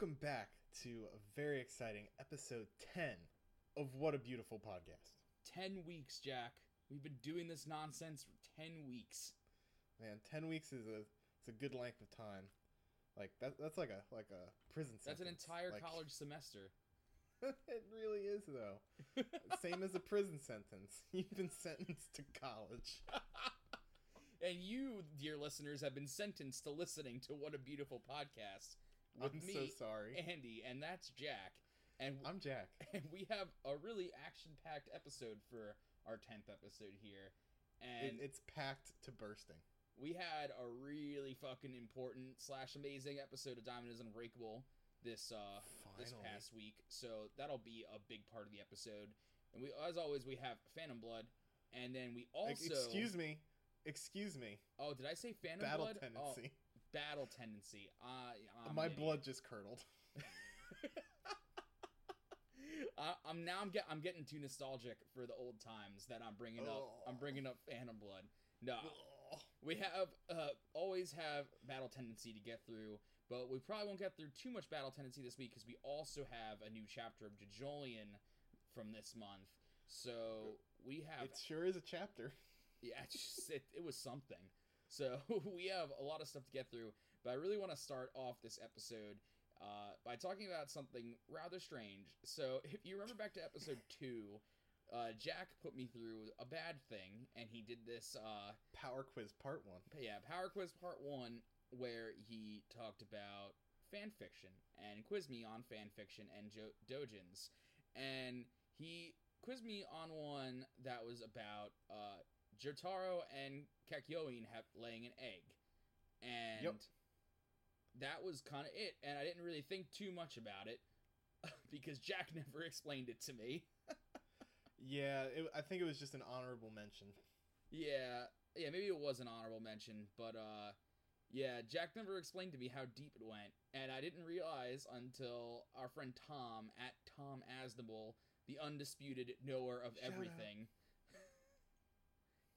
Welcome back to a very exciting episode 10 of What a Beautiful Podcast. 10 weeks, Jack. We've been doing this nonsense for 10 weeks. Man, 10 weeks is a it's a good length of time. Like that that's like a like a prison sentence. That's an entire Like, college semester. it really is though. Same as a prison sentence. You've been sentenced to college. And you, dear listeners, have been sentenced to listening to What a Beautiful Podcast I'm me, so sorry. Andy, and that's Jack. And, I'm Jack. and we have a really action-packed episode for our 10th episode here. And It, it's packed to bursting. we had a really fucking important slash amazing episode of Diamond is Unbreakable this uh this past week. So that'll be a big part of the episode. And we as always we have Phantom Blood. And then we also excuse me. Excuse me. Oh, did I say Phantom Battle Blood? tendency. Oh, battle tendency. Uh, I'm My blood just curdled. I, I'm now I'm get I'm getting too nostalgic for the old times that I'm bringing up. Oh. I'm bringing up Phantom Blood. No, we have uh, always have battle tendency to get through, but we probably won't get through too much battle tendency this week because we also have a new chapter of JoJolion from this month. So we have It sure is a chapter. yeah, it's just, it, it was something. So we have a lot of stuff to get through, but I really want to start off this episode uh, by talking about something rather strange. So if you remember back to episode two, uh, Jack put me through a bad thing, and he did this, uh, Power quiz part one. yeah, Power Quiz Part One, where he talked about fan fiction and quizzed me on fan fiction and jo- dojins, and he quizzed me on one that was about uh, Jotaro and Kakyoin have laying an egg, and Yep. that was kind of it. And I didn't really think too much about it because Jack never explained it to me. Yeah, it, I think it was just an honorable mention. Yeah, yeah, maybe it was an honorable mention, but uh yeah, Jack never explained to me how deep it went, and I didn't realize until our friend Tom at Tom Asnable, the undisputed knower of Shout everything.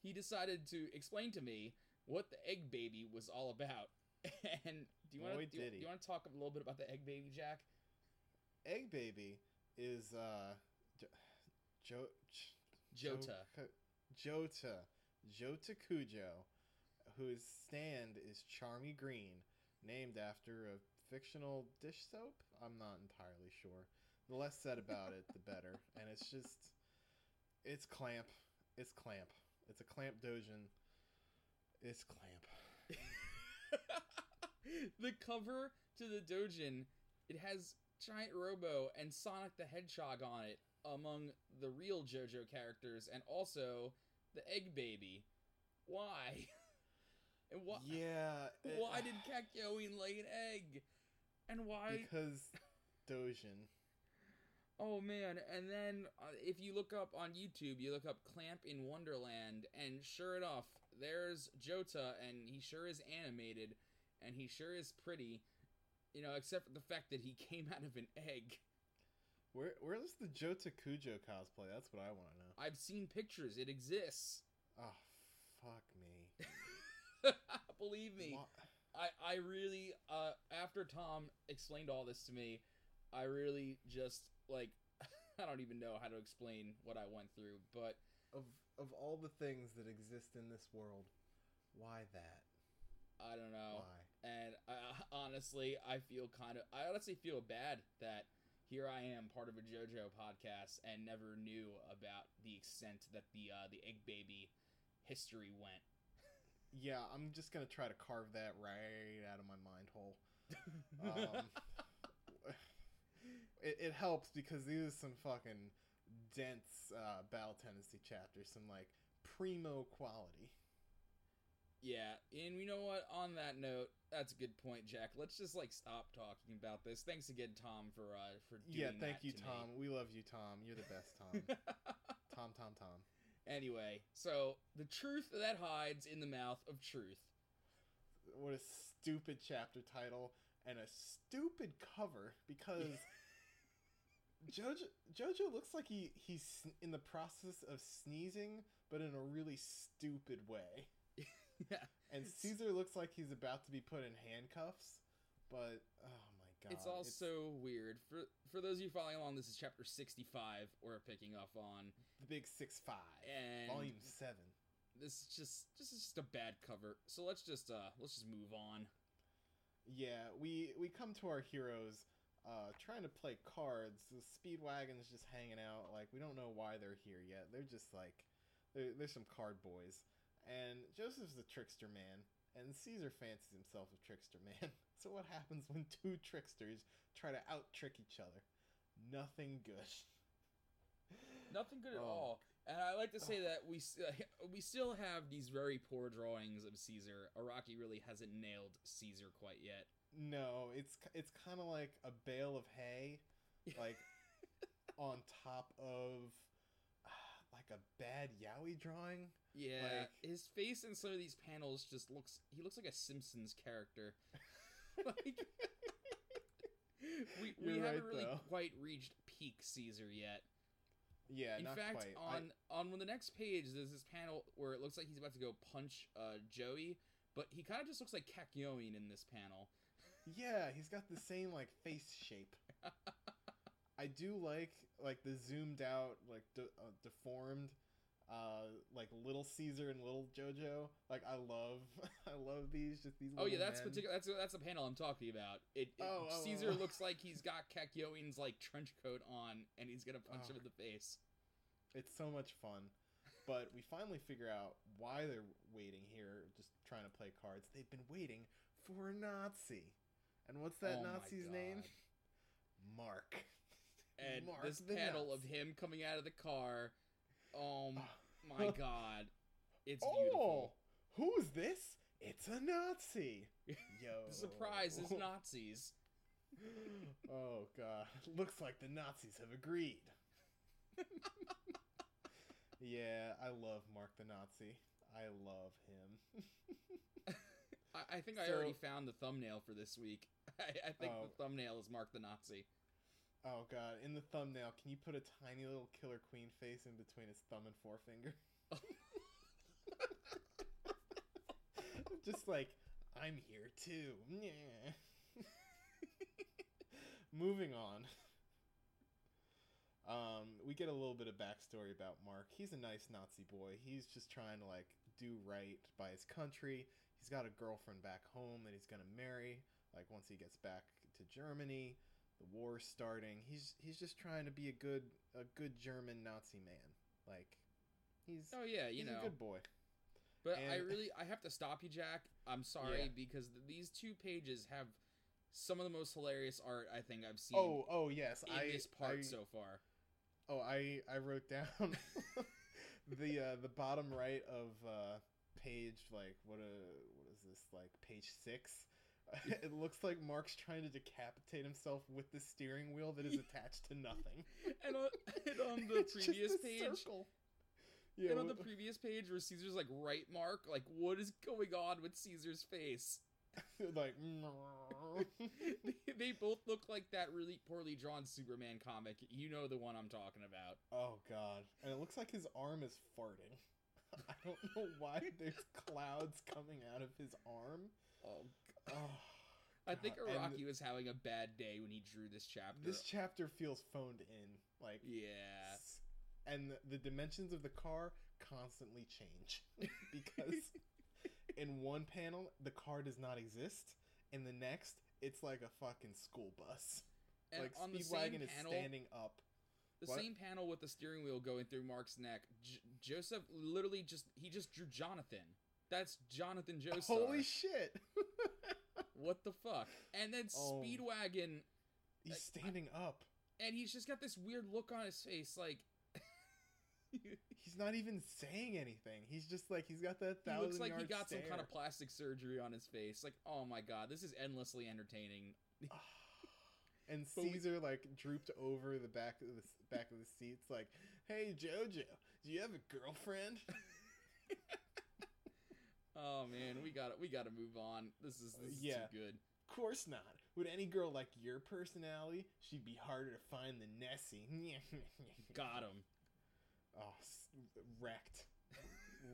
He decided to explain to me what the egg baby was all about. And do you want to do, do you want to talk a little bit about the egg baby, Jack? Egg Baby is uh, Jo, jo, Jota. Jota, Jota Kujo, whose stand is Charmy Green, named after a fictional dish soap. I'm not entirely sure. The less said about it, the better. And it's just, it's clamp. It's clamp. It's a clamp dojin. It's clamp. the cover to the Dojin, it has Giant Robo and Sonic the Hedgehog on it among the real JoJo characters, and also the Egg Baby. Why? and why? Yeah. it- Why did Kakyoin lay an egg? And why? Because dojin. Oh man! And then uh, if you look up on YouTube, you look up "Clamp in Wonderland," and sure enough, there's Jota, and he sure is animated, and he sure is pretty. You know, except for the fact that he came out of an egg. Where where's the Jota Kujo cosplay? That's what I want to know. I've seen pictures; it exists. Oh, fuck me. Believe me, I I really uh after Tom explained all this to me, I really just like I don't even know how to explain what I went through, but Of of all the things that exist in this world, why that? I don't know. Why? And I, honestly, I feel kind of, I honestly feel bad that here I am, part of a JoJo podcast, and never knew about the extent that the uh, the egg baby history went. Yeah, I'm just gonna try to carve that right out of my mind hole. Um, it, it helps because these are some fucking dense uh, battle tendency chapters, some like primo quality. Yeah, and you know what? On that note, that's a good point, Jack. Let's just like stop talking about this. Thanks again, Tom, for uh for doing yeah, thank you, to me. Tom. We love you, Tom. You're the best, Tom. Tom, Tom, Tom. Anyway, so the truth that hides in the mouth of truth. what a stupid chapter title and a stupid cover because Jojo Jojo looks like he he's in the process of sneezing, but in a really stupid way. yeah. And Caesar looks like he's about to be put in handcuffs, but oh my god. it's also weird for for those of you following along. This is chapter sixty five. We're picking up on, the big six five, and volume seven. this is just this is just a bad cover. So let's just uh let's just move on. Yeah, we we come to our heroes uh trying to play cards. The Speedwagon's just hanging out. Like we don't know why they're here yet. They're just like they're, they're some card boys. And Joseph's the trickster man, and Caesar fancies himself a trickster man. So what happens when two tricksters try to out trick each other? Nothing good. Nothing good at Oh. all. And I like to say that we s- we still have these very poor drawings of Caesar. Araki really hasn't nailed Caesar quite yet. No, it's it's kind of like a bale of hay, like on top of like a bad yaoi drawing. Yeah, Like- his face in some of these panels just looks he looks like a Simpsons character. like we we You're haven't right, really though. quite reached peak Caesar yet. Yeah, in not fact, quite. I- on on the next page there's this panel where it looks like he's about to go punch uh, Joey, but he kind of just looks like Kakyoin in this panel. Yeah, he's got the same like face shape. I do like like the zoomed out, like de- uh, deformed, uh, like little Caesar and little JoJo. Like I love, I love these. Just these. Oh yeah, that's men. particular. That's that's the panel I'm talking about. It, it Oh, oh, Caesar oh. looks like he's got Kakyoin's like trench coat on, and he's gonna punch him in the face. It's so much fun. But we finally figure out why they're waiting here, just trying to play cards. They've been waiting for a Nazi. And what's that Oh Nazi's name? Mark. And Mark this panel of him coming out of the car. Oh my god, it's oh, beautiful. who's this? It's a Nazi. Yo. The surprise is Nazis. oh god. Looks like the Nazis have agreed. yeah, I love Mark the Nazi. I love him. I, I think I already found the thumbnail for this week. I, I think Oh. the thumbnail is Mark the Nazi. Oh god, in the thumbnail, can you put a tiny little killer queen face in between his thumb and forefinger? Just like, I'm here too. Yeah. Moving on. Um, we get a little bit of backstory about Mark. He's a nice Nazi boy. He's just trying to like do right by his country. He's got a girlfriend back home that he's gonna marry. Like once he gets back to Germany, the war's starting. He's he's just trying to be a good a good German Nazi man. Like he's Oh yeah, you he's know. a good boy. But I really I have to stop you, Jack. I'm sorry Yeah. because th- these two pages have some of the most hilarious art I think I've seen Oh oh yes, in I this part I, so far. Oh, I I wrote down the uh, the bottom right of uh, page like what a what is this like page six. it looks like Mark's trying to decapitate himself with the steering wheel that is attached to nothing. And on, and on the It's previous page, circle. Yeah, and on the previous page where Caesar's like right mark, like what is going on with Caesar's face? like they, they both look like that really poorly drawn Superman comic. You know the one I'm talking about. oh god, and it looks like his arm is farting. I don't know why there's clouds coming out of his arm. Oh, Oh, I think God, and Araki was having a bad day when he drew this chapter. This chapter feels phoned in. Like yeah. and the, the dimensions of the car constantly change because in one panel the car does not exist in the next it's like a fucking school bus And like on the same speedwagon is panel, standing up the What? same panel with the steering wheel going through Mark's neck, J- Joseph literally just he just drew Jonathan. That's Jonathan Joseph. holy shit what the fuck? And then Oh. Speedwagon, he's Like, standing up and he's just got this weird look on his face, like he's not even saying anything he's just like he's got that he looks like he got some kind of plastic surgery on his face. Like, oh my god, this is endlessly entertaining. and we- Caesar like drooped over the back of the back of the seats, like, "Hey Jojo, do you have a girlfriend?" Oh man, we got to We got to move on. This is, this is Yeah. too good. Of course not. Would any girl like your personality? She'd be harder to find than Nessie. Got him. Oh, wrecked,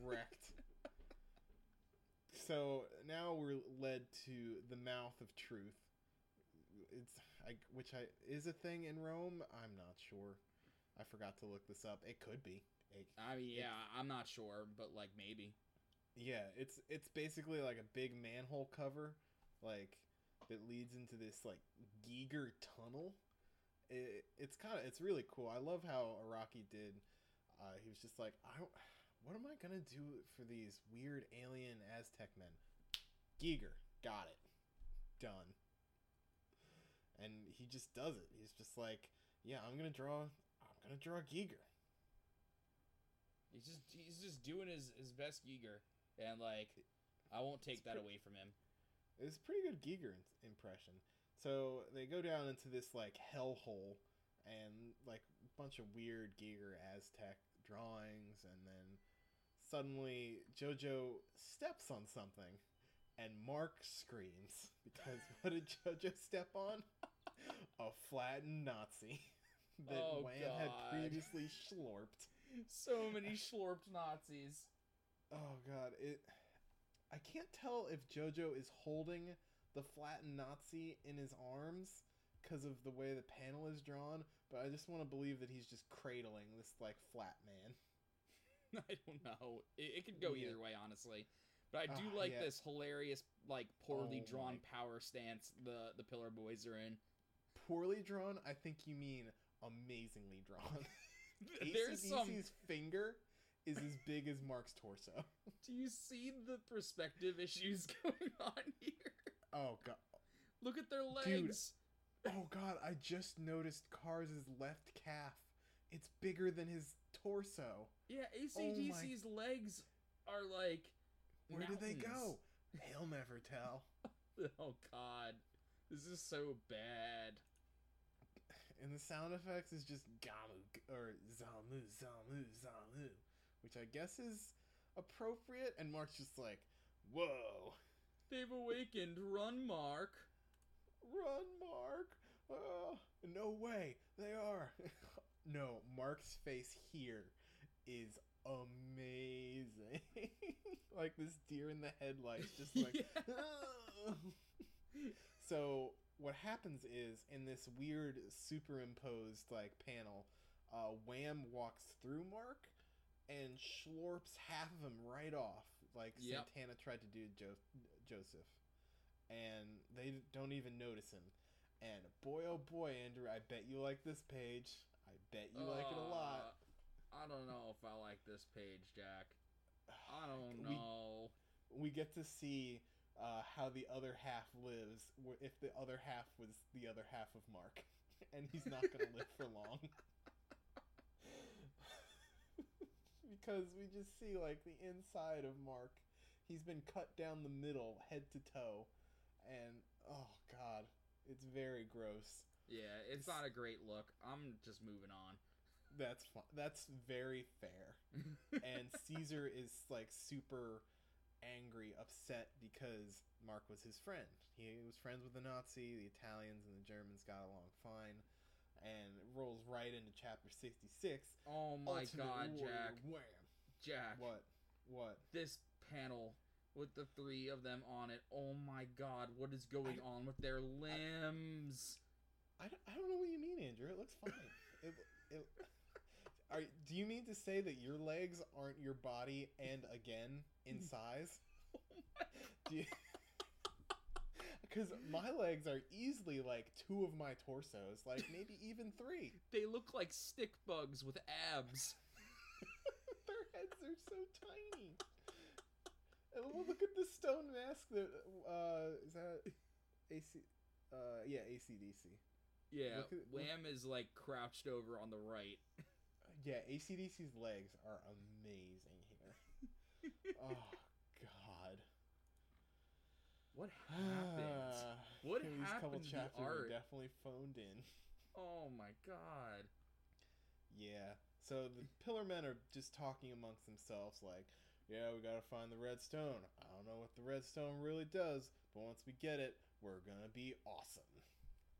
wrecked. So now we're led to the mouth of truth. it's I, which I is a thing in Rome. I'm not sure. I forgot to look this up. It could be. I mean, yeah, I'm not sure, but like maybe. yeah, it's it's basically like a big manhole cover, like that leads into this like Giger tunnel. It, it's kind of it's really cool. I love how Araki did. Uh, he was just like, I don't. What am I gonna do for these weird alien Aztec men? Giger, got it, done. And he just does it. He's just like, yeah, I'm gonna draw. I'm gonna draw Giger. He's just he's just doing his his best Giger, and like I won't take It's that away from him. It's a pretty good Giger in- impression. So they go down into this like hellhole and like a bunch of weird Giger Aztec drawings, and then suddenly JoJo steps on something, and Mark screams because what did JoJo step on? a flattened Nazi that Oh, Wham had previously schlorped. So many schlorped Nazis. Oh god, it I can't tell if Jojo is holding the flattened Nazi in his arms because of the way the panel is drawn, but I just want to believe that he's just cradling this like flat man. I don't know. It, it could go Yeah. either way, honestly. But I do Ah, like yeah. this hilarious, like poorly Oh drawn my- power stance the the Pillar Boys are in. Poorly drawn, I think you mean amazingly drawn. There's some. ACDC's finger is as big as Mark's torso. Do you see the perspective issues going on here? Oh god. Look at their Dude. legs. Oh god, I just noticed Cars' left calf. It's bigger than his torso. Yeah, Oh my- ACDC's legs are like. Where do they go? mountains. He'll never tell. Oh God, this is so bad. And the sound effects is just gamu or zamu zamu zamu, which I guess is appropriate. And Mark's just like, "Whoa, They've awakened. Run, Mark. run, Mark! Oh, no way, they are." no, Mark's face here is amazing. like this deer in the headlights, just like. Yeah. so what happens is in this weird superimposed like panel, uh, Wham walks through Mark and schlorps half of him right off, like Yep. Santana tried to do jo- Joseph, and they don't even notice him. And boy, oh boy, Andrew, I bet you like this page. I bet you like it a lot. Uh, I don't know if I like this page, Jack. I don't We- know. we get to see uh, how the other half lives if the other half was the other half of Mark, and he's not going to live for long. because we just see like the inside of Mark. He's been cut down the middle, head to toe, and oh god, it's very gross. Yeah, it's not a great look. I'm just moving on. That's fun. That's very fair. and Caesar is like super angry, upset because Mark was his friend. He was friends with the Nazi, the Italians, and the Germans got along fine. And it rolls right into chapter 66. oh my Ultimate God, Warrior Jack. Wham! Jack. What? What? This panel with the three of them on it. Oh my God, what is going on with their limbs? I don't, I don't know what you mean, Andrew. It looks fine. it, it, are, do you mean to say that your legs aren't your body and again in size? Because my legs are easily like two of my torsos, like maybe even three. They look like stick bugs with abs. Their heads are so tiny. And look at the stone mask that uh is that AC uh yeah, ACDC. Yeah, Look at- look- Wham is like crouched over on the right. Yeah, ACDC's legs are amazing here. oh god. What happened? Ah, what These couple happened to the chapters were definitely phoned in. Oh my god. Yeah. So the Pillar Men are just talking amongst themselves, like, "Yeah, we gotta find the Red Stone. I don't know what the Red Stone really does, but once we get it, we're gonna be awesome."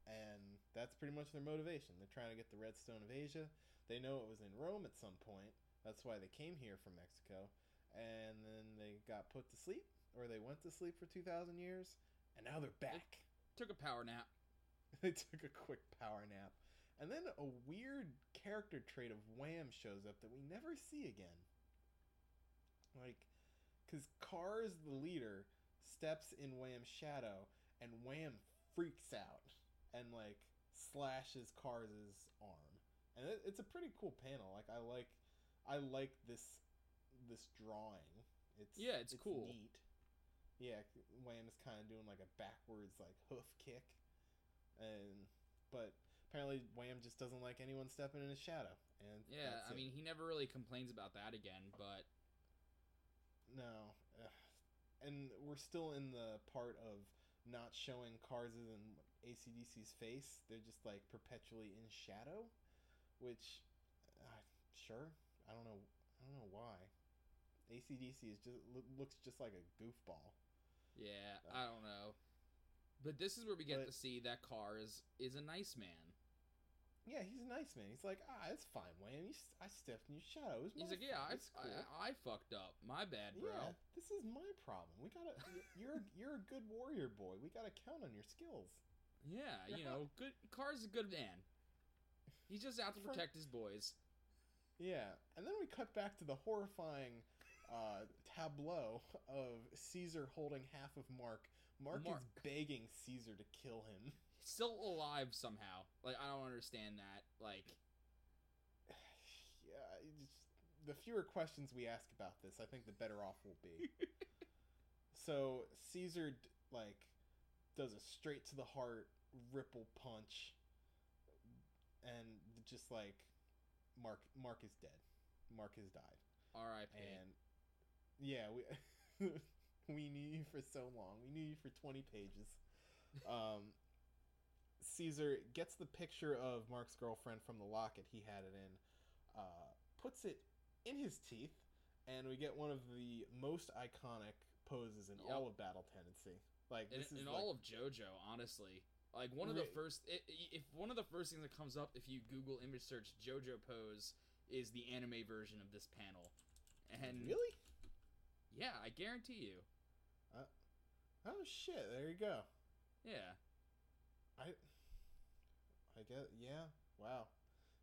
And that's pretty much their motivation. They're trying to get the Red Stone of Asia. They know it was in Rome at some point. That's why they came here from Mexico, and then they got put to sleep, or they went to sleep for two thousand years, and now they're back. Took a power nap. they took a quick power nap. And then a weird character trait of Wham shows up that we never see again. Like, because Cars, the leader, steps in Wham's shadow, and Wham freaks out and, like, slashes Cars' arm. And it, it's a pretty cool panel. Like, I like, I like this, this drawing. It's Yeah, it's cool. Neat. Yeah, Wham is kind of doing like a backwards like hoof kick, and but apparently Wham just doesn't like anyone stepping in his shadow. And Yeah, I it. mean, he never really complains about that again, but no, Ugh. and we're still in the part of not showing Cars and ACDC's face. They're just like perpetually in shadow, which uh, sure I don't know I don't know why. ACDC is just looks just like a goofball. yeah, Uh, I don't know. But this is where we get But- to see that Cars is is a nice man. Yeah, he's a nice man. He's like, ah, it's fine, Wayne. You, I stepped in your shadow. He's like, yeah, I, cool. I, I fucked up. My bad, bro. Yeah, this is my problem. We gotta. You're you're a good warrior boy. We gotta count on your skills. Yeah, you know, good. Car's a good man. He's just out to For- protect his boys. Yeah, and then we cut back to the horrifying uh, tableau of Caesar holding half of Mark. Mark, Mark. is begging Caesar to kill him. He's still alive somehow. Like I don't understand that. Like yeah, it's- the fewer questions we ask about this, I think the better off we'll be. so Caesar like does a straight to the heart ripple punch, and just like Mark Mark is dead. Mark has died, R.I.P. and yeah, we we knew you for so long. We knew you for twenty pages. Um, Caesar gets the picture of Mark's girlfriend from the locket he had it in, uh, puts it in his teeth, and we get one of the most iconic poses in Yep. all of Battle Tendency. Like in, this is in like, all of JoJo, honestly. Like one of the first, if one of the first things that comes up if you Google image search JoJo pose is the anime version of this panel, and really. yeah, I guarantee you, uh, Oh shit! There you go. yeah, I, I guess yeah. Wow,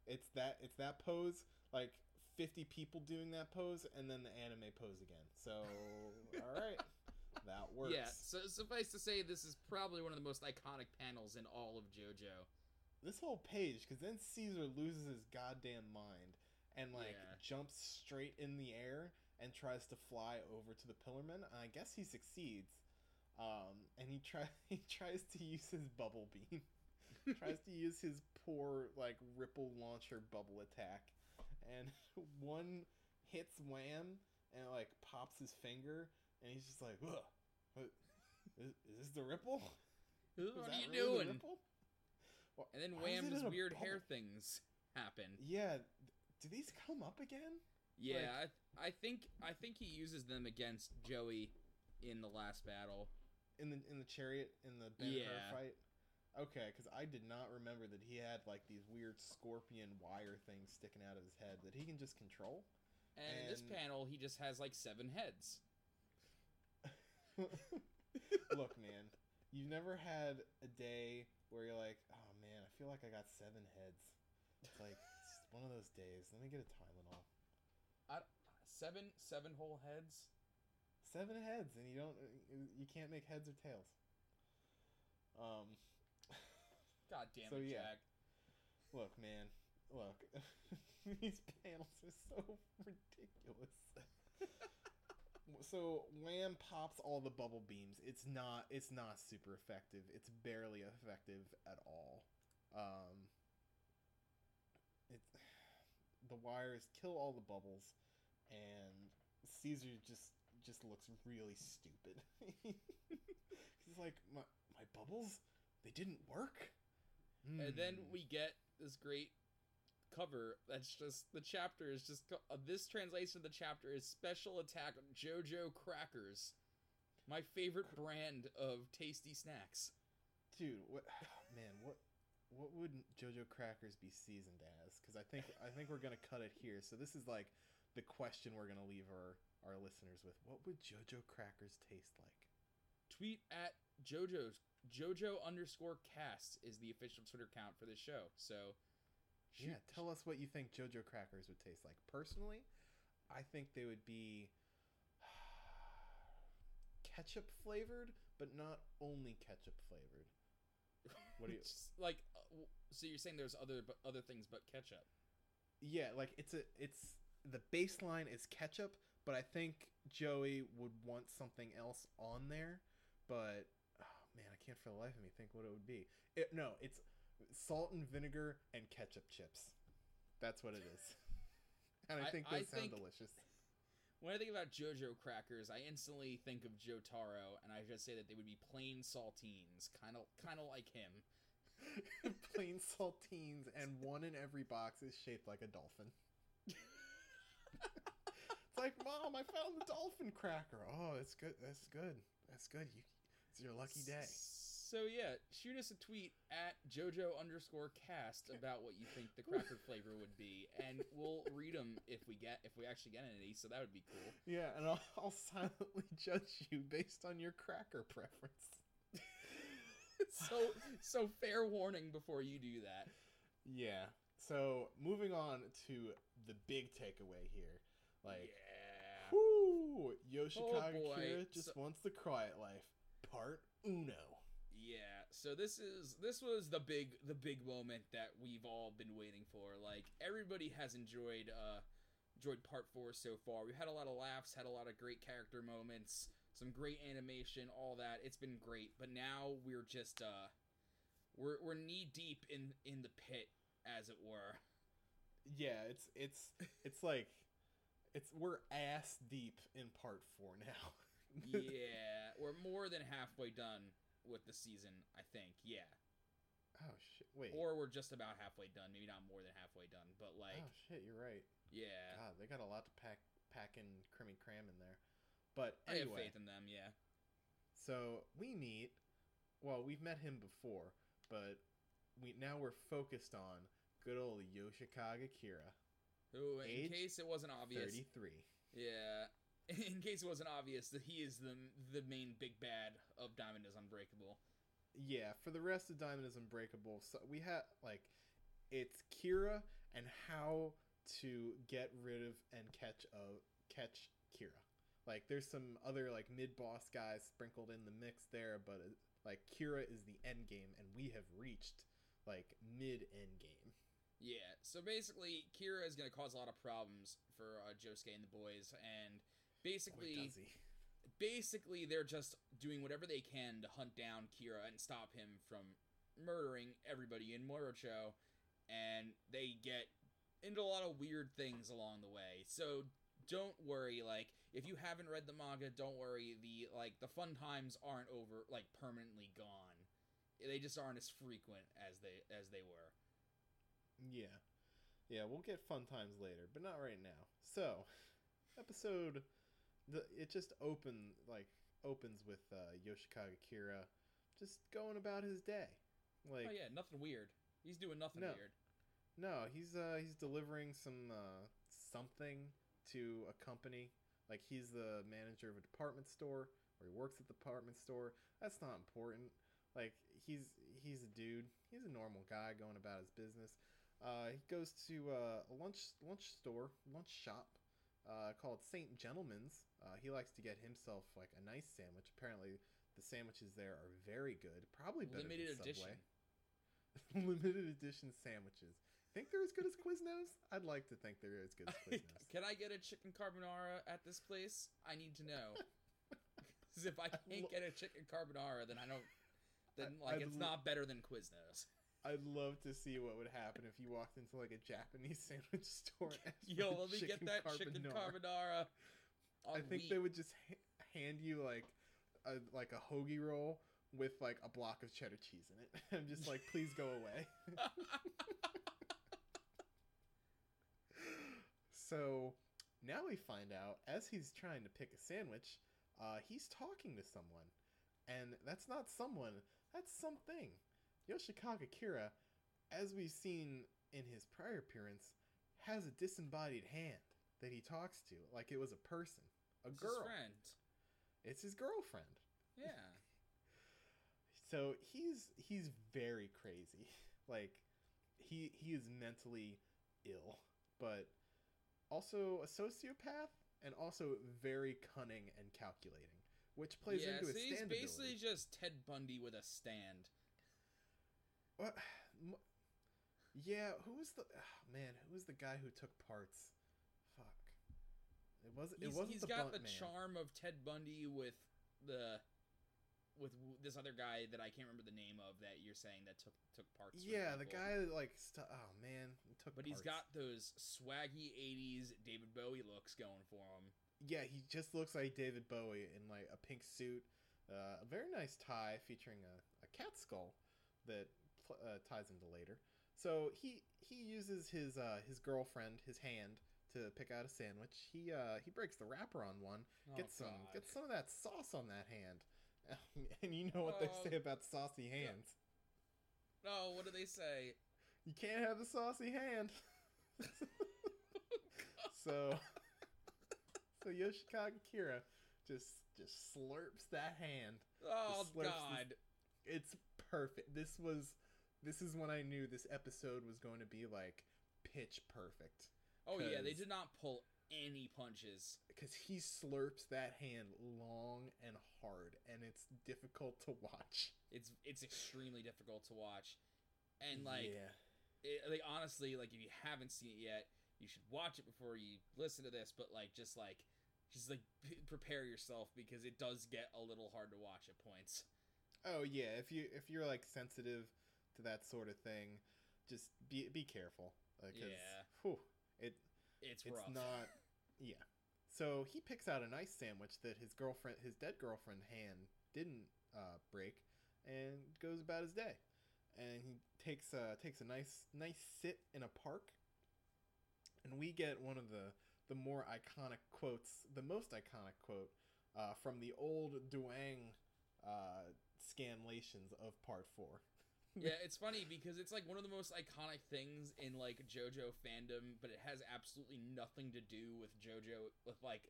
it's that it's that pose. Like fifty people doing that pose, and then the anime pose again. So all right, that works. yeah. So suffice to say, this is probably one of the most iconic panels in all of JoJo. This whole page, because then Caesar loses his goddamn mind and like Yeah. jumps straight in the air and tries to fly over to the Pillarman. And I guess he succeeds. Um, and he try he tries to use his bubble beam. tries to use his poor like ripple launcher bubble attack, and one hits Wham and it, like pops his finger, and he's just like, what, is, is this the ripple? What are you really the doing? ripple? Wha- And then Wham's weird hair things happen. Yeah, do these come up again? Yeah, I, I think I think he uses them against Joey in the last battle. in the in the chariot in the Ben Yeah. fight? Okay, because I did not remember that he had like these weird scorpion wire things sticking out of his head that he can just control. And, in this panel, he just has like seven heads. Look, man, you've never had a day where you're like, oh man, I feel like I got seven heads. It's like it's one of those days. Let me get a Tylenol. Seven, seven whole heads. Seven heads, and you don't, you can't make heads or tails. Um. God damn So, it, yeah. Jack. Look, man. Look. These panels are so ridiculous. So Wham pops all the bubble beams. It's not it's not super effective. It's barely effective at all. Um it the wires kill all the bubbles and Caesar just just looks really stupid. He's like my my bubbles they didn't work. And then Hmm. we get this great cover that's just the chapter is just uh, this translation of the chapter is special attack JoJo crackers. My favorite brand of tasty snacks. dude what man what what would jojo crackers be seasoned as because i think i think we're gonna cut it here so this is like the question we're gonna leave our our listeners with what would jojo crackers taste like Tweet at JoJo's JoJo underscore cast is the official Twitter account for this show. So, shoot- Yeah, tell us what you think JoJo crackers would taste like. Personally, I think they would be ketchup flavored, but not only ketchup flavored. What do you? Just like, uh, so you're saying there's other but other things but ketchup? Yeah, like it's a it's the baseline is ketchup, but I think Joey would want something else on there. But oh man, I can't for the life of me think what it would be. It, no, it's salt and vinegar and ketchup chips. That's what it is. And I I- think I sound think- delicious. When I think about JoJo crackers, I instantly think of Jotaro, and I just say that they would be plain saltines, kind of kind of like him. Plain saltines, and one in every box is shaped like a dolphin. it's like, Mom, I found the dolphin cracker. Oh, it's good. That's good. That's good. You, it's your lucky day. So yeah, shoot us a tweet at JoJo underscore cast about what you think the cracker flavor would be, and we'll read them if we get if we actually get any. So that would be cool. Yeah, and I'll, I'll silently judge you based on your cracker preference. so so fair warning before you do that. Yeah. So moving on to the big takeaway here, like, yeah. whoo, Yoshikage Oh. Kira just So- wants the quiet life. Part uno. Yeah, so this is this was the big the big moment that we've all been waiting for. Like everybody has enjoyed uh enjoyed part 4 so far. We've had a lot of laughs, had a lot of great character moments, some great animation, all that. It's been great. But now we're just uh we're we're knee deep in in the pit as it were. Yeah, it's it's it's like it's we're ass deep in part four now. yeah, we're more than halfway done with the season, I think. Yeah. oh shit! Wait. Or we're just about halfway done, maybe not more than halfway done, but like oh shit! You're right. yeah. God, they got a lot to pack pack and crimmy cram in there. But I have anyway, faith in them, yeah. so we meet. Well, we've met him before, but we now we're focused on good old Yoshikage Kira, Who, in case it wasn't obvious, thirty-three. yeah, in case it wasn't obvious that he is the the main big bad of Diamond is Unbreakable. Yeah, for the rest of Diamond is Unbreakable, so we have like it's Kira and how to get rid of and catch a catch Kira. Like there's some other like mid boss guys sprinkled in the mix there, but uh, like Kira is the end game, and we have reached like mid end game. Yeah, so basically, Kira is going to cause a lot of problems for uh, Josuke and the boys, and basically, he. basically they're just doing whatever they can to hunt down Kira and stop him from murdering everybody in Morioh-cho, and they get into a lot of weird things along the way. So don't worry, like if you haven't read the manga, don't worry. The like the fun times aren't over, like permanently gone. They just aren't as frequent as they as they were. Yeah. Yeah, we'll get fun times later, but not right now. So, episode the it just open like opens with uh Yoshikage Kira just going about his day. Like oh yeah, nothing weird. He's doing nothing No. weird. no, he's uh he's delivering some uh something to a company. Like he's the manager of a department store or he works at the department store. That's not important. Like he's he's a dude. He's a normal guy going about his business. Uh, he goes to uh, a lunch lunch store, lunch shop, uh, called Saint Gentleman's. Uh, he likes to get himself like a nice sandwich. Apparently, the sandwiches there are very good. Probably better Limited than edition. Subway. Limited edition sandwiches. Think they're as good as Quiznos? I'd like to think they're as good as Quiznos. Can I get a chicken carbonara at this place? I need to know. Because if I can't get a chicken carbonara, then I don't. Then like I'd it's not better than Quiznos. I'd love to see what would happen if you walked into like a Japanese sandwich store. Yo, let me get that chicken carbonara. I think wheat. they would just ha- hand you like a like a hoagie roll with like a block of cheddar cheese in it. I'm just like, please go away. so now we find out as he's trying to pick a sandwich, uh, he's talking to someone, and that's not someone. That's something. Yoshikage Kira, as we've seen in his prior appearance, has a disembodied hand that he talks to, like it was a person, a It's his girl. friend. It's his girlfriend. Yeah. so he's he's very crazy. Like he he is mentally ill, but also a sociopath and also very cunning and calculating, which plays yeah, into so his he's basically just Ted Bundy with a stand. What? Yeah, who was the ah, man? Who was the guy who took parts? Fuck. It wasn't. He's, it wasn't he's the got the man. charm of Ted Bundy with the with this other guy that I can't remember the name of that you're saying that took took parts. Yeah, the guy that like. St- oh man, took. But he's got those swaggy '80s David Bowie looks going for him. Yeah, he just looks like David Bowie in like a pink suit, uh, a very nice tie featuring a, a cat skull that pl- uh, ties into later. So he he uses his uh, his girlfriend, his hand, to pick out a sandwich. He uh, he breaks the wrapper on one, Oh, Get some God. get some of that sauce on that hand. and you know what they Oh, say about saucy hands. Oh, what do they say? You can't have a saucy hand. so so Yoshikage Kira just just slurps that hand. Oh slurps this- God! It's perfect. This was this is when I knew this episode was going to be like pitch perfect Oh yeah, they did not pull any punches. because he slurps that hand long and hard and it's difficult to watch. It's it's extremely difficult to watch, and like yeah. it, like honestly, like if you haven't seen it yet, you should watch it before you listen to this. But like, just like, just like p- prepare yourself because it does get a little hard to watch at points. Oh yeah, if you if you're like sensitive to that sort of thing, just be be careful. 'cause, Yeah. whew, it It's, it's rough. not. Yeah. So he picks out a nice sandwich that his girlfriend, his dead girlfriend, hand didn't uh, break, and goes about his day. And he takes uh, takes a nice nice sit in a park, and we get one of the the more iconic quotes, the most iconic quote uh, from the old Duwang uh, scanlations of Part Four. Yeah, it's funny because it's like one of the most iconic things in like JoJo fandom, but it has absolutely nothing to do with JoJo with like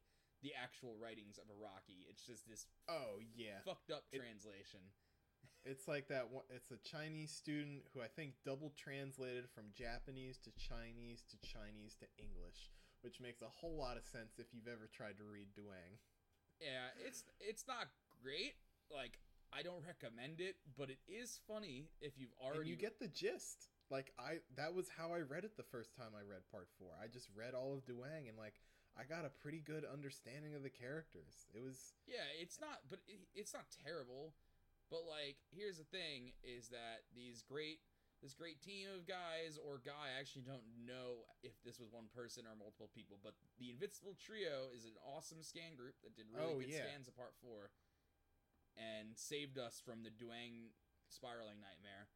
the actual writings of Araki. It's just this Oh yeah, fucked up It- translation. It's like that one. It's a Chinese student who I think double translated from Japanese to Chinese to Chinese to English, which makes a whole lot of sense if you've ever tried to read Duwang. Yeah, it's it's not great. Like I don't recommend it, but it is funny if you've And already you get the gist. Like I, that was how I read it the first time I read Part Four. I just read all of Duwang and like I got a pretty good understanding of the characters. It was Yeah, it's not, but it, it's not terrible. But like, here's the thing: is that these great, this great team of guys or guy, I actually don't know if this was one person or multiple people, but the Invincible Trio is an awesome scan group that did really Oh, good yeah. scans of Part Four, and saved us from the Duwang spiraling nightmare.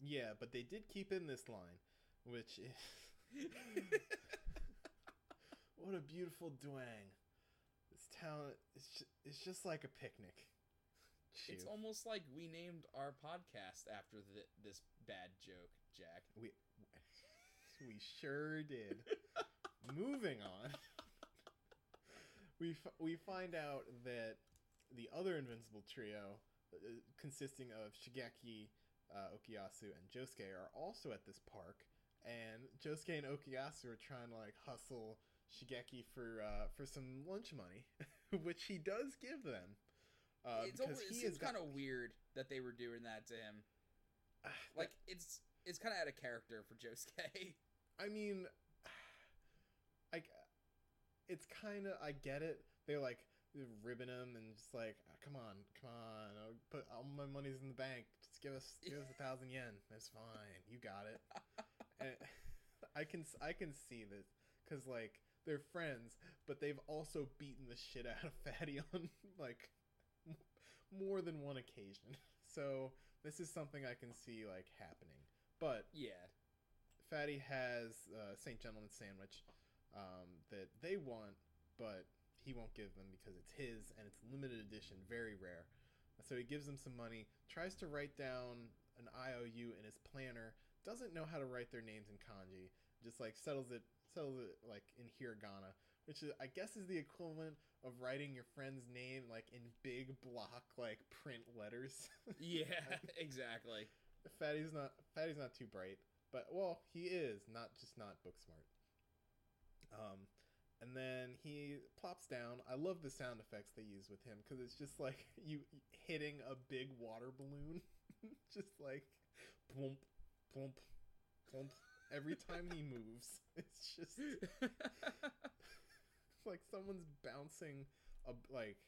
yeah, but they did keep in this line, which is what a beautiful Duwang. This town is just, it's just like a picnic. It's almost like we named our podcast after the, this bad joke, Jack. We we sure did. Moving on. We f- we find out that the other invincible trio, uh, consisting of Shigeki, uh, Okuyasu, and Josuke, are also at this park, and Josuke and Okuyasu are trying to like hustle Shigeki for uh, for some lunch money, which he does give them. Uh, it's because he kind of weird that they were doing that to him. Like it's it's kind of out of character for Josuke. I mean, I, it's kind of I get it. They're like ribbing him and just like, "Ah, come on, come on, I'll put all my money's in the bank. Just give us, give us a thousand yen. That's fine. You got it. and I can, I can see this because like they're friends, but they've also beaten the shit out of Fatty on like more than one occasion. So this is something I can see like happening, but yeah, Fatty has uh, St. Gentleman sandwich um, that they want, but he won't give them because it's his and it's limited edition, very rare. So he gives them some money, tries to write down an IOU in his planner, doesn't know how to write their names in kanji, just like settles it settles it like in hiragana, which is, I guess is the equivalent of writing your friend's name like in big block like print letters. Yeah, exactly. Fatty's not Fatty's not too bright, but well, he is not just not book smart. Um, and then he plops down. I love the sound effects they use with him because it's just like you hitting a big water balloon, just like plump, plump, plump. Every time he moves, it's just like someone's bouncing a like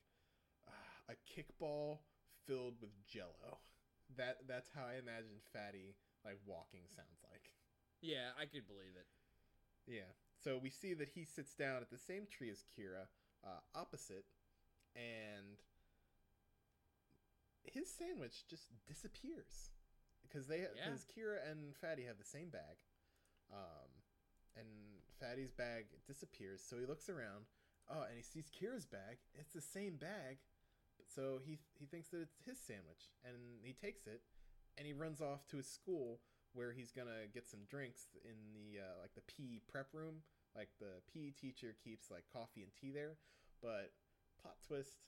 uh, a kickball filled with jello. That that's how I imagine Fatty like walking sounds like. yeah, I could believe it. Yeah. So we see that he sits down at the same tree as Kira, uh, opposite, and his sandwich just disappears because they Yeah. because Kira and Fatty have the same bag, um, and Fatty's bag disappears. So he looks around, oh, and he sees Kira's bag. It's the same bag, so he he thinks that it's his sandwich, and he takes it, and he runs off to his school where he's gonna get some drinks in the uh, like the PE prep room. Like the PE teacher keeps like coffee and tea there, but plot twist,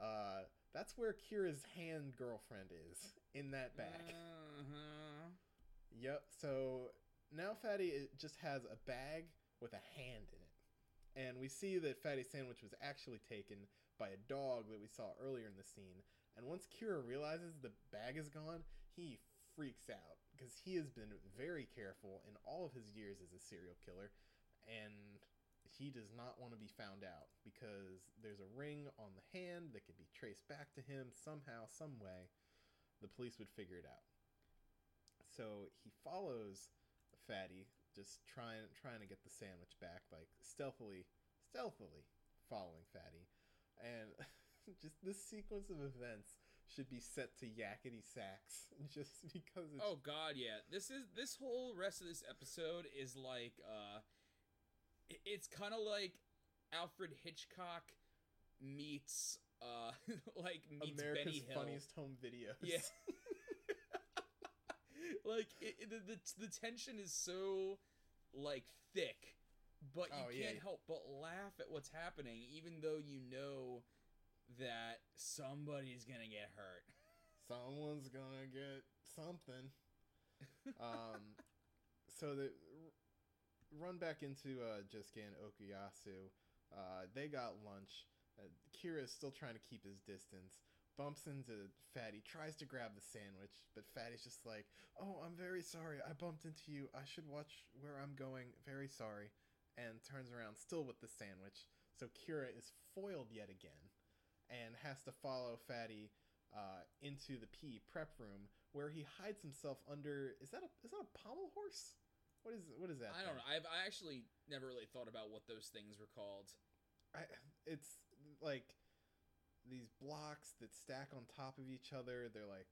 uh, that's where Kira's hand girlfriend is in that bag. Uh-huh. Yep. So now Fatty just has a bag with a hand in it. And we see that Fatty's sandwich was actually taken by a dog that we saw earlier in the scene. And once Kira realizes the bag is gone, he freaks out because he has been very careful in all of his years as a serial killer. And he does not want to be found out because there's a ring on the hand that could be traced back to him somehow, some way. The police would figure it out. So he follows Fatty, just trying trying to get the sandwich back, like stealthily, stealthily following Fatty, and just this sequence of events should be set to yakety sax, just because it's Oh god, yeah. This is this whole rest of this episode is like uh it's kind of like Alfred Hitchcock meets uh like meets America's funniest home videos. Yeah. like it, the, the the tension is so like thick, but you Oh, can't help but laugh at what's happening, even though you know that somebody's gonna get hurt. someone's gonna get something. um, so the r- run back into uh, Josuke and Okuyasu. Uh, they got lunch. Uh, is still trying to keep his distance. Bumps into Fatty, tries to grab the sandwich, but Fatty's just like, "Oh, I'm very sorry. I bumped into you. I should watch where I'm going. Very sorry." And turns around, still with the sandwich. So Kira is foiled yet again, and has to follow Fatty uh, into the PE prep room where he hides himself under. Is that a is that a pommel horse? What is what is that? I don't know. I've I actually never really thought about what those things were called. I, it's like these blocks that stack on top of each other. They're like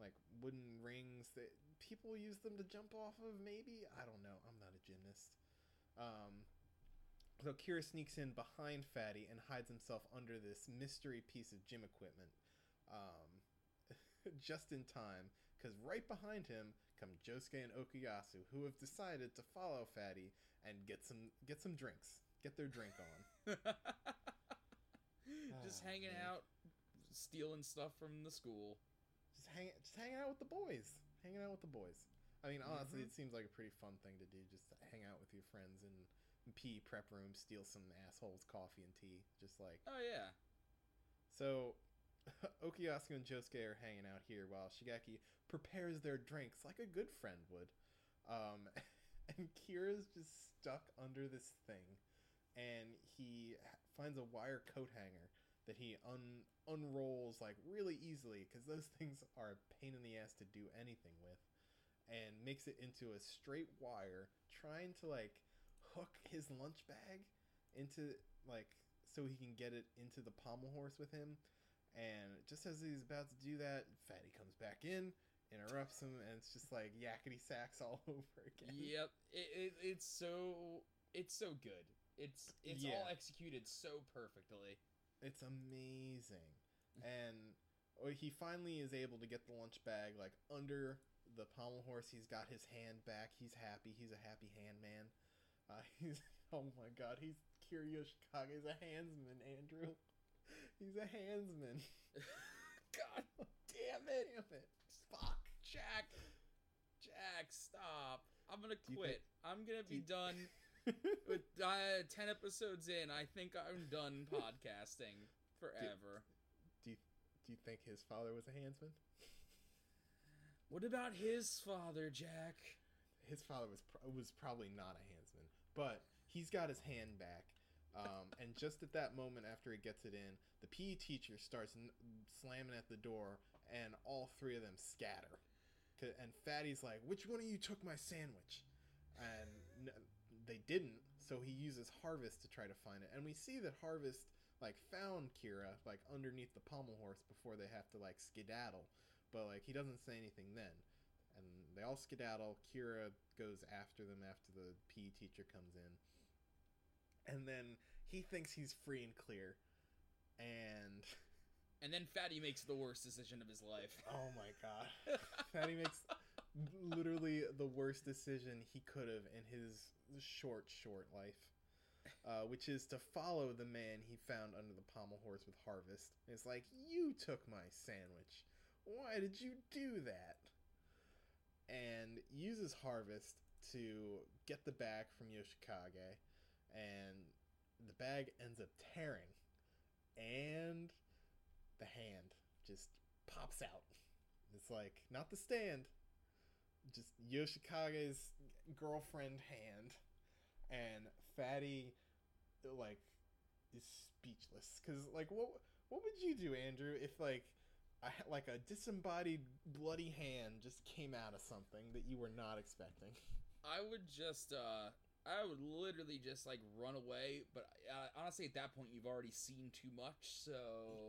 like wooden rings that people use them to jump off of. Maybe I don't know. I'm not a gymnast. Um, so Kira sneaks in behind Fatty and hides himself under this mystery piece of gym equipment. Um, just in time, because right behind him come Josuke and Okuyasu, who have decided to follow Fatty and get some get some drinks, get their drink on. just Ah, hanging man. out, stealing stuff from the school. just hang just hanging out with the boys hanging out with the boys i mean honestly Mhm. it seems like a pretty fun thing to do just to hang out with your friends in, PE prep room steal some assholes coffee and tea just like Oh yeah. so Okuyasu and Josuke are hanging out here while Shigeki prepares their drinks like a good friend would um and Kira's just stuck under this thing and he finds a wire coat hanger that he un- unrolls like really easily because those things are a pain in the ass to do anything with and makes it into a straight wire trying to like hook his lunch bag into like so he can get it into the pommel horse with him and just as he's about to do that fatty comes back in interrupts him and it's just like yakety sax all over again Yep. It, it it's so it's so good. It's it's Yeah. all executed so perfectly. It's amazing. And oh, he finally is able to get the lunch bag like under the pommel horse. He's got his hand back. He's happy. He's a happy hand man. Uh, he's oh my god. He's Kira He's a handsman, Andrew. He's a handsman. God damn it. Damn it. Fuck. Jack. Jack, stop. I'm gonna Do quit. I'm gonna do be you- done with uh, 10 episodes in. I think I'm done podcasting forever. do you do you think his father was a handsman? What about his father, Jack? His father was pro- was probably not a handsman, but he's got his hand back. Um, and just at that moment, after he gets it in, the PE teacher starts n- slamming at the door, and all three of them scatter. And Fatty's like, "Which one of you took my sandwich?" And n- they didn't, so he uses Harvest to try to find it. And we see that Harvest like found Kira like underneath the pommel horse before they have to like skedaddle, but like he doesn't say anything then. And all skedaddle. Kira goes after them after the PE teacher comes in. And then he thinks he's free and clear. And And then Fatty makes the worst decision of his life. oh my god. Fatty makes literally the worst decision he could have in his short, short life, uh, which is to follow the man he found under the pommel horse with Harvest. It's like, you took my sandwich. Why did you do that? And uses Harvest to get the bag from Yoshikage, and the bag ends up tearing, and the hand just pops out. It's like not the stand, just Yoshikage's girlfriend hand, and Fatty like is speechless because like what what would you do, Andrew, if like I like a disembodied bloody hand just came out of something that you were not expecting? I would just, uh, I would literally just like run away. But uh, honestly, at that point, you've already seen too much. So,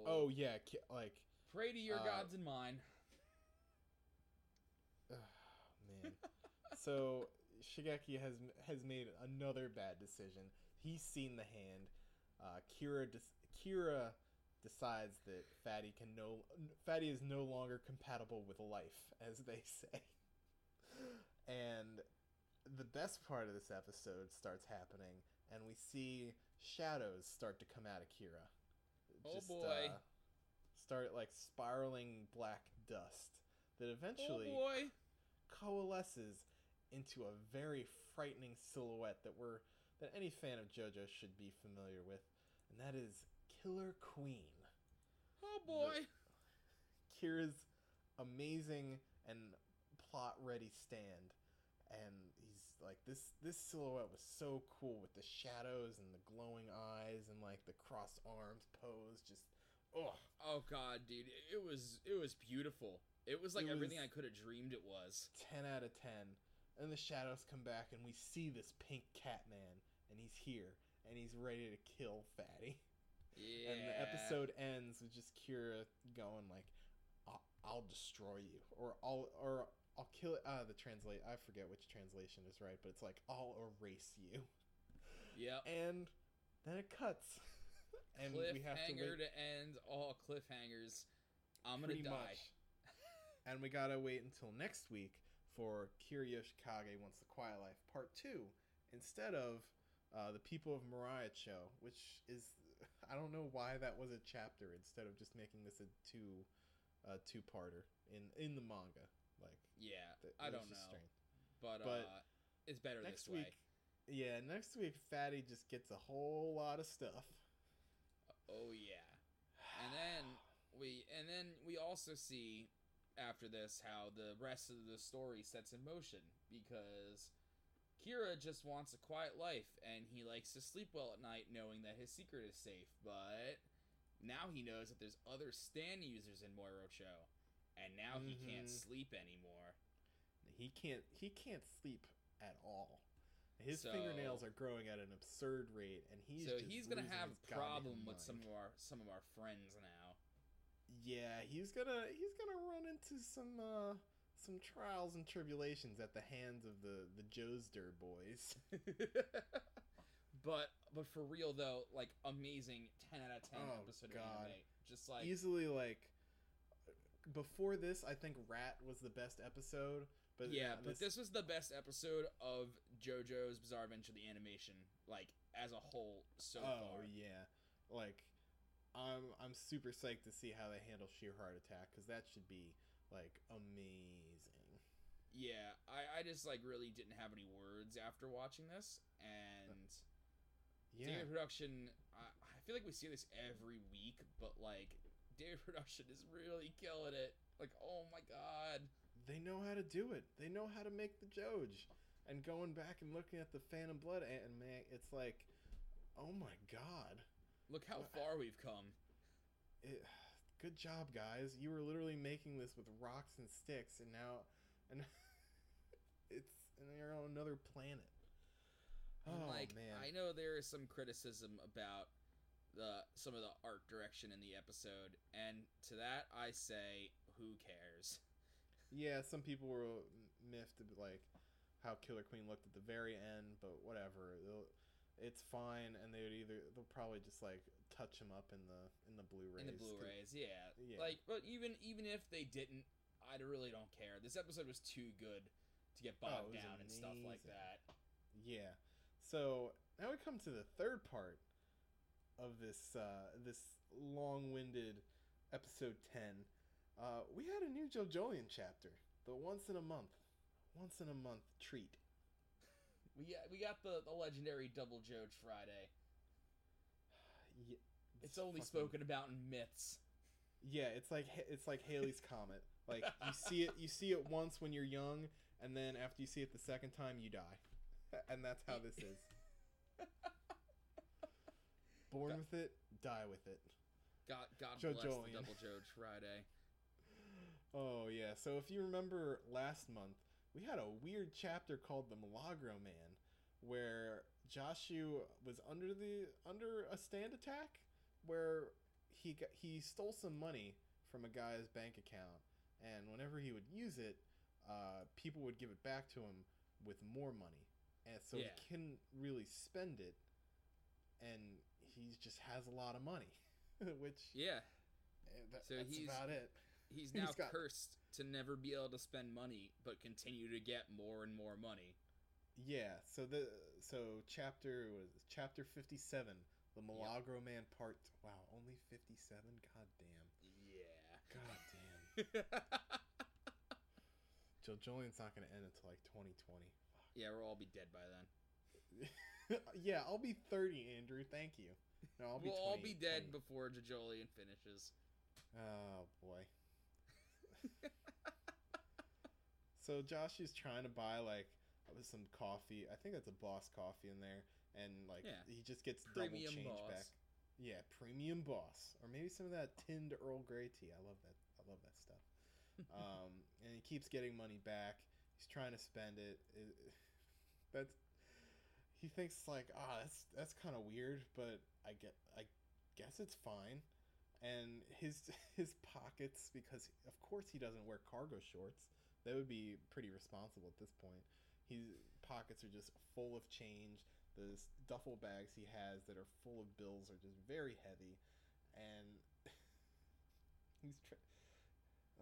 Oh yeah, like pray to your uh, gods and mine. man. so Shigeki has has made another bad decision. He's seen the hand. Uh, Kira des- Kira decides that Fatty can no Fatty is no longer compatible with life, as they say. And the best part of this episode starts happening, and we see shadows start to come out of Kira. Oh, boy. uh, start like spiraling black dust that eventually oh boy. coalesces into a very frightening silhouette that we're that any fan of JoJo should be familiar with, and that is Killer Queen. Oh boy. Kira's amazing and plot ready stand. And he's like this this silhouette was so cool with the shadows and the glowing eyes and like the crossed arms pose just oh Oh god, dude, it was it was beautiful. It was like It everything was- I could have dreamed it was. 10 out of 10. And the shadows come back and we see this pink cat man and he's here and he's ready to kill Fatty. Yeah. And the episode ends with just Kira going like, "I'll, I'll destroy you," or "I'll or I'll kill." Uh, the translate I forget which translation is right, but it's like, "I'll erase you," Yep. and then it cuts, and we have to Cliffhanger wait to end all cliffhangers. I'm gonna die. and we gotta wait until next week for Kira Yoshikage Wants the Quiet Life Part Two, instead of uh, the People of Morioh-cho, which is I don't know why that was a chapter instead of just making this a two uh, two parter in in the manga. Like Yeah, that, I don't know, strange. but, But uh, it's better Next this way. week, yeah, next week Fatty just gets a whole lot of stuff. Oh yeah, and then we and then we also see after this how the rest of the story sets in motion because Kira just wants a quiet life and he likes to sleep well at night knowing that his secret is safe, but now he knows that there's other stand users in Morioh-cho, and now he can't Mhm. sleep anymore. He can't he can't sleep at all. His So- fingernails are growing at an absurd rate, and he's so he's gonna have a problem with some of our some of our friends now. Yeah, he's gonna he's gonna run into some uh some trials and tribulations at the hands of the the Joestar boys. but but for real though, like amazing ten out of ten Oh, episode God. of anime. Just like Easily like before this, I think Rat was the best episode, But yeah, uh, but this was the best episode of JoJo's Bizarre Adventure the animation, like as a whole so oh far. yeah, like I'm I'm super psyched to see how they handle Sheer Heart Attack because that should be like amazing. Yeah, I, I just like really didn't have any words after watching this, and Yeah, David Production. I, I feel like we see this every week, but like David Production is really killing it. Like, oh my god. they know how to do it. They know how to make the Joj. And going back and looking at the Phantom Blood anime, it's like, oh my god. Look how far we've come. It, good job, guys. You were literally making this with rocks and sticks, and now, and it's and you're on another planet. Oh like man, I know there is some criticism about the some of the art direction in the episode, and to that I say, who cares? yeah. Some people were miffed at, like how Killer Queen looked at the very end, but whatever. They'll, it's fine, and they would either they'll probably just like touch him up in the in the Blu-rays. in the Blu-rays, yeah. Yeah. Like, but even even if they didn't, I really don't care. This episode was too good to get Oh, bogged was down and stuff like that. Yeah. So now we come to the third part of this uh, this long-winded episode ten. Uh, we had a new JoJolion chapter, the once in a month, once in a month treat. We got we got the the legendary Double Joj Friday. Yeah, It's only fucking- spoken about in myths. Yeah, it's like it's like Halley's comet. Like you see it, you see it once when you're young, and then after you see it the second time, you die, and that's how this is. Born with it, die with it. God God Joe bless the Double Joj Friday. Oh yeah. So if you remember last month, we had a weird chapter called the Milagro Man, where Joshu was under the under a stand attack, where he got, he stole some money from a guy's bank account, and whenever he would use it, uh, people would give it back to him with more money, and so Yeah. he couldn't really spend it, and he just has a lot of money, which Yeah, eh, that, So that's he's- about it. he's He's now got- cursed to never be able to spend money, but continue to get more and more money. Yeah, so the so chapter was chapter 57, the Milagro Man part. Wow, only 57. God damn. Yeah. God damn. JoJolion's not going to end until like 2020. yeah, we'll all be dead by then. Yeah, I'll be 30, Andrew. Thank you. No, I'll be we'll all be dead 20. before JoJolion finishes. Oh boy. so Josh is trying to buy like some coffee. I think that's a Boss coffee in there, and like Yeah. he just gets Premium double change Boss. back. Yeah, premium Boss, or maybe some of that tinned Earl Grey tea. I love that. I love that stuff. um, and he keeps getting money back. He's trying to spend it. it that's he thinks like ah that's that's kind of weird, but I get I guess it's fine. And his his pockets because of course he doesn't wear cargo shorts. That would be pretty responsible at this point. His pockets are just full of change. The duffel bags he has that are full of bills are just very heavy, and he's. Tr-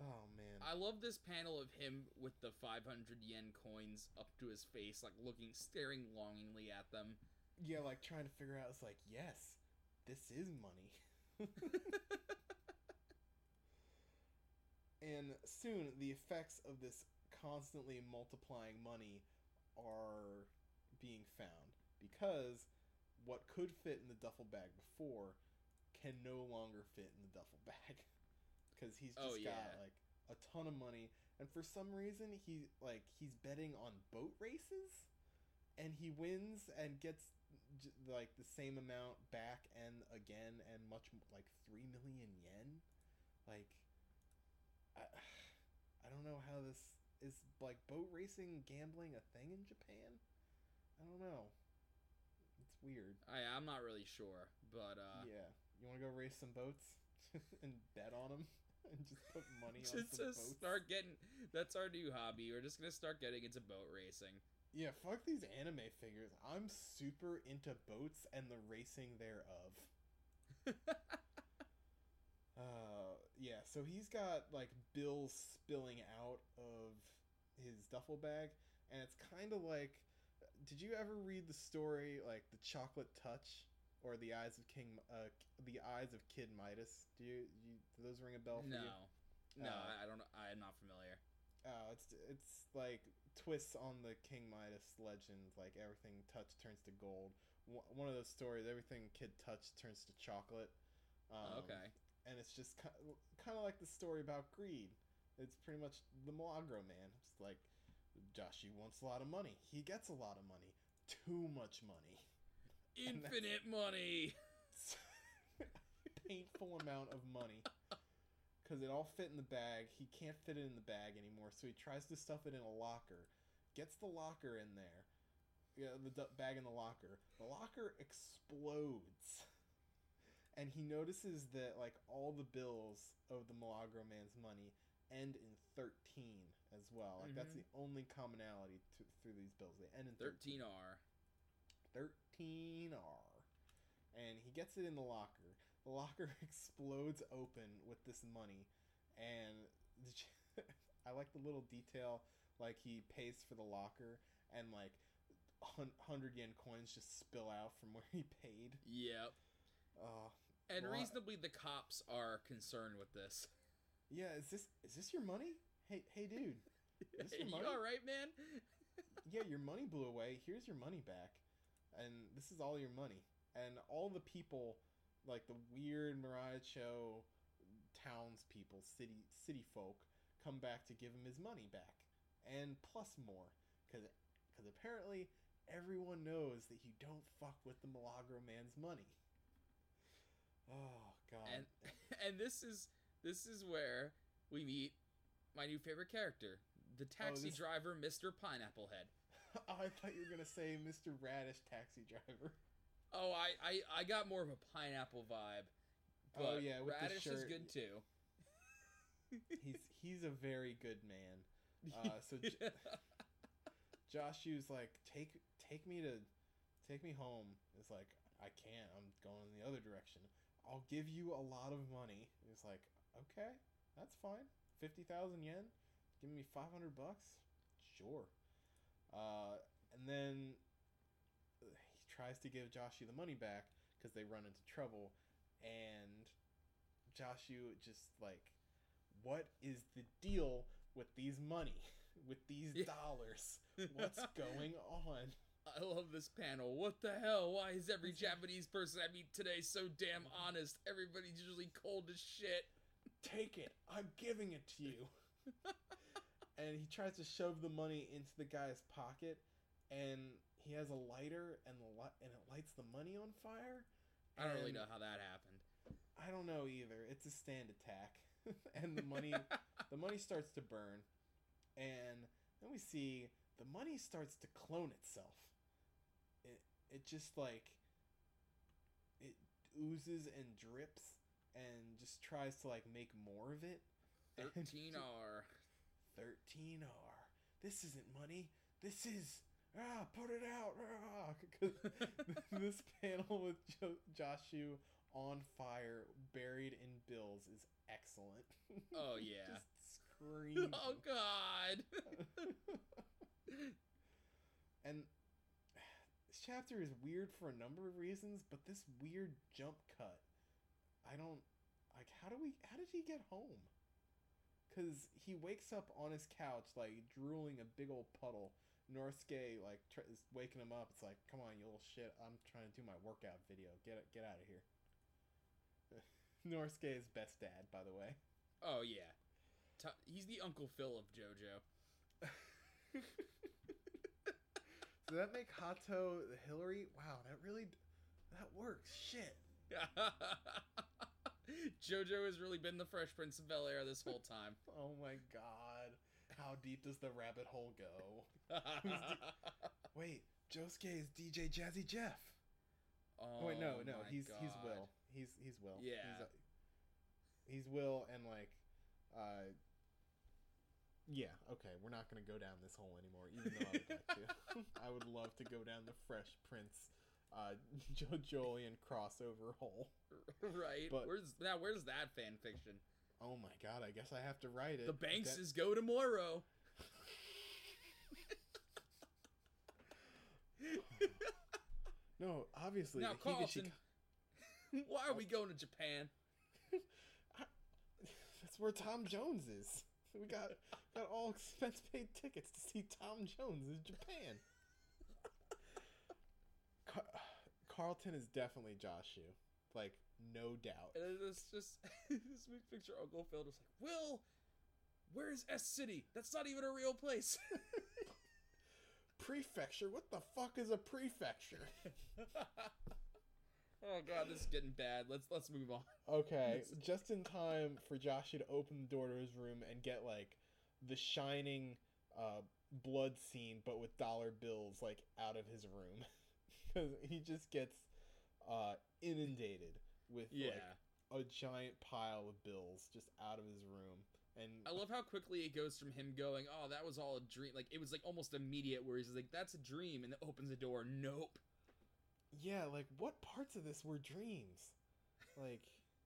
oh man. I love this panel of him with the 500 yen coins up to his face, like looking, staring longingly at them. yeah, like trying to figure out. It's like yes, this is money. and soon the effects of this constantly multiplying money are being found because what could fit in the duffel bag before can no longer fit in the duffel bag because he's just Oh, got like a ton of money. And for some reason he like he's betting on boat races and he wins and gets j- like the same amount back and again and much like 3 million yen. Like I, I don't know how this is like boat racing gambling a thing in Japan? I don't know. It's weird. I, I'm not really sure, but uh, yeah. You want to go race some boats and bet on them and just put money on just some boats start getting. That's our new hobby. We're just gonna start getting into boat racing. yeah fuck these anime figures I'm super into boats and the racing thereof Uh, yeah, so he's got like bills spilling out of his duffel bag, and it's kind of like. Did you ever read the story like the Chocolate Touch or the Eyes of King, uh, the Eyes of Kid Midas? Do you, you do those ring a bell for no, you? no, Uh, I don't. I'm not familiar. Oh, it's it's like twists on the King Midas legend. Like everything touched turns to gold. One one of those stories, everything kid touched turns to chocolate. Um, okay. And it's just kind of like the story about greed. It's pretty much the Milagro man. It's like Joshi wants a lot of money. He gets a lot of money. Too much money. That's- Infinite money. painful amount of money because it all fit in the bag. He can't fit it in the bag anymore, so he tries to stuff it in a locker. Gets the locker in there, yeah, the du- bag in the locker. The locker explodes, and he notices that like all the bills of the Milagro man's money end in thirteen as well. Like that's Mhm. the only commonality to, through these bills. They end in 13. 13R. 13R. And he gets it in the locker. The locker explodes open with this money. And I like the little detail like he pays for the locker and like 100 yen coins just spill out from where he paid. Yep. Uh, And Well, reasonably, the cops are concerned with this. yeah, is this is this your money? Hey hey dude. Is this your you money? all right, man? yeah, your money blew away. Here's your money back. And this is all your money. And all the people, like the weird Morioh-cho townspeople, city city folk, come back to give him his money back. And plus more. Because because apparently everyone knows that you don't fuck with the Milagro man's money. Oh, God. and and this is this is where we meet my new favorite character, the oh, taxi this- driver, Mr. Pineapple Head. I thought you were going to say Mr. Radish taxi driver. Oh, I, I I got more of a pineapple vibe. Oh, But yeah, with the Radish is good too. He's he's a very good man. Uh, so J- Joshu's like take take me to take me home. It's like I can't. I'm going in the other direction. I'll give you a lot of money. It's like okay, that's fine. Fifty thousand yen. Give me five hundred bucks. Sure. Uh, and then he tries to give Joshu the money back because they run into trouble, and Joshu just like, what is the deal with these money, with these Yeah. dollars? What's going on? I love this panel. What the hell? Why is every Japanese person I meet today so damn honest? Everybody's usually cold as shit. Take it. I'm giving it to you. and he tries to shove the money into the guy's pocket, and he has a lighter, and the li- and it lights the money on fire. I don't really know how that happened. I don't know either. It's a stand attack, and the money the money starts to burn, and then we see the money starts to clone itself. It it just like it oozes and drips, and just tries to like make more of it. And 13R. 13R. This isn't money. This is ah, put it out. Ah, this panel with jo- Joshu on fire, buried in bills, is excellent. Oh, yeah. Just screaming. Oh god. and this chapter is weird for a number of reasons, but this weird jump cut, I don't like. How do we? How did he get home? Because he wakes up on his couch like drooling a big old puddle. Norisuke like tr- is waking him up. It's like, come on, you little shit! I'm trying to do my workout video. Get it, get out of here. Norisuke is best dad, by the way. Oh yeah. T- he's the Uncle Phil of JoJo. Does that make Hato the Hilary? Wow, that really that works. Shit. JoJo has really been the Fresh Prince of Bel Air this whole time. Oh my god. How deep does the rabbit hole go? Wait, Josuke is DJ Jazzy Jeff. Oh, wait, no, no, my he's he's Will. He's he's Will. Yeah. He's, uh, he's Will and like uh yeah, okay, we're not gonna go down this hole anymore, even though I would like to. I would love to go down the Fresh Prince uh, JoJolion crossover hole. right. But, where's now? Where's that fan fiction? Oh my god! I guess I have to write it. The Banks is go tomorrow. no, obviously. Now, Carlton, Higashika... why are we oh. going to Japan? I... That's where Tom Jones is. We got got all expense paid tickets to see Tom Jones in Japan. Carlton is definitely Joshu, like no doubt. And it's just this big picture Uncle Phil just like, Will, where's S City? That's not even a real place. Prefecture? What the fuck is a prefecture? oh god, this is getting bad. Let's let's move on. Okay, just in time for Joshu to open the door to his room and get like the shining uh, blood scene, but with dollar bills like out of his room, because he just gets uh, inundated with Yeah. like a giant pile of bills just out of his room, and I love how quickly it goes from him going, "Oh, that was all a dream." Like it was like almost immediate, where he's like, "That's a dream," and then opens the door. Nope. yeah, like what parts of this were dreams? Like,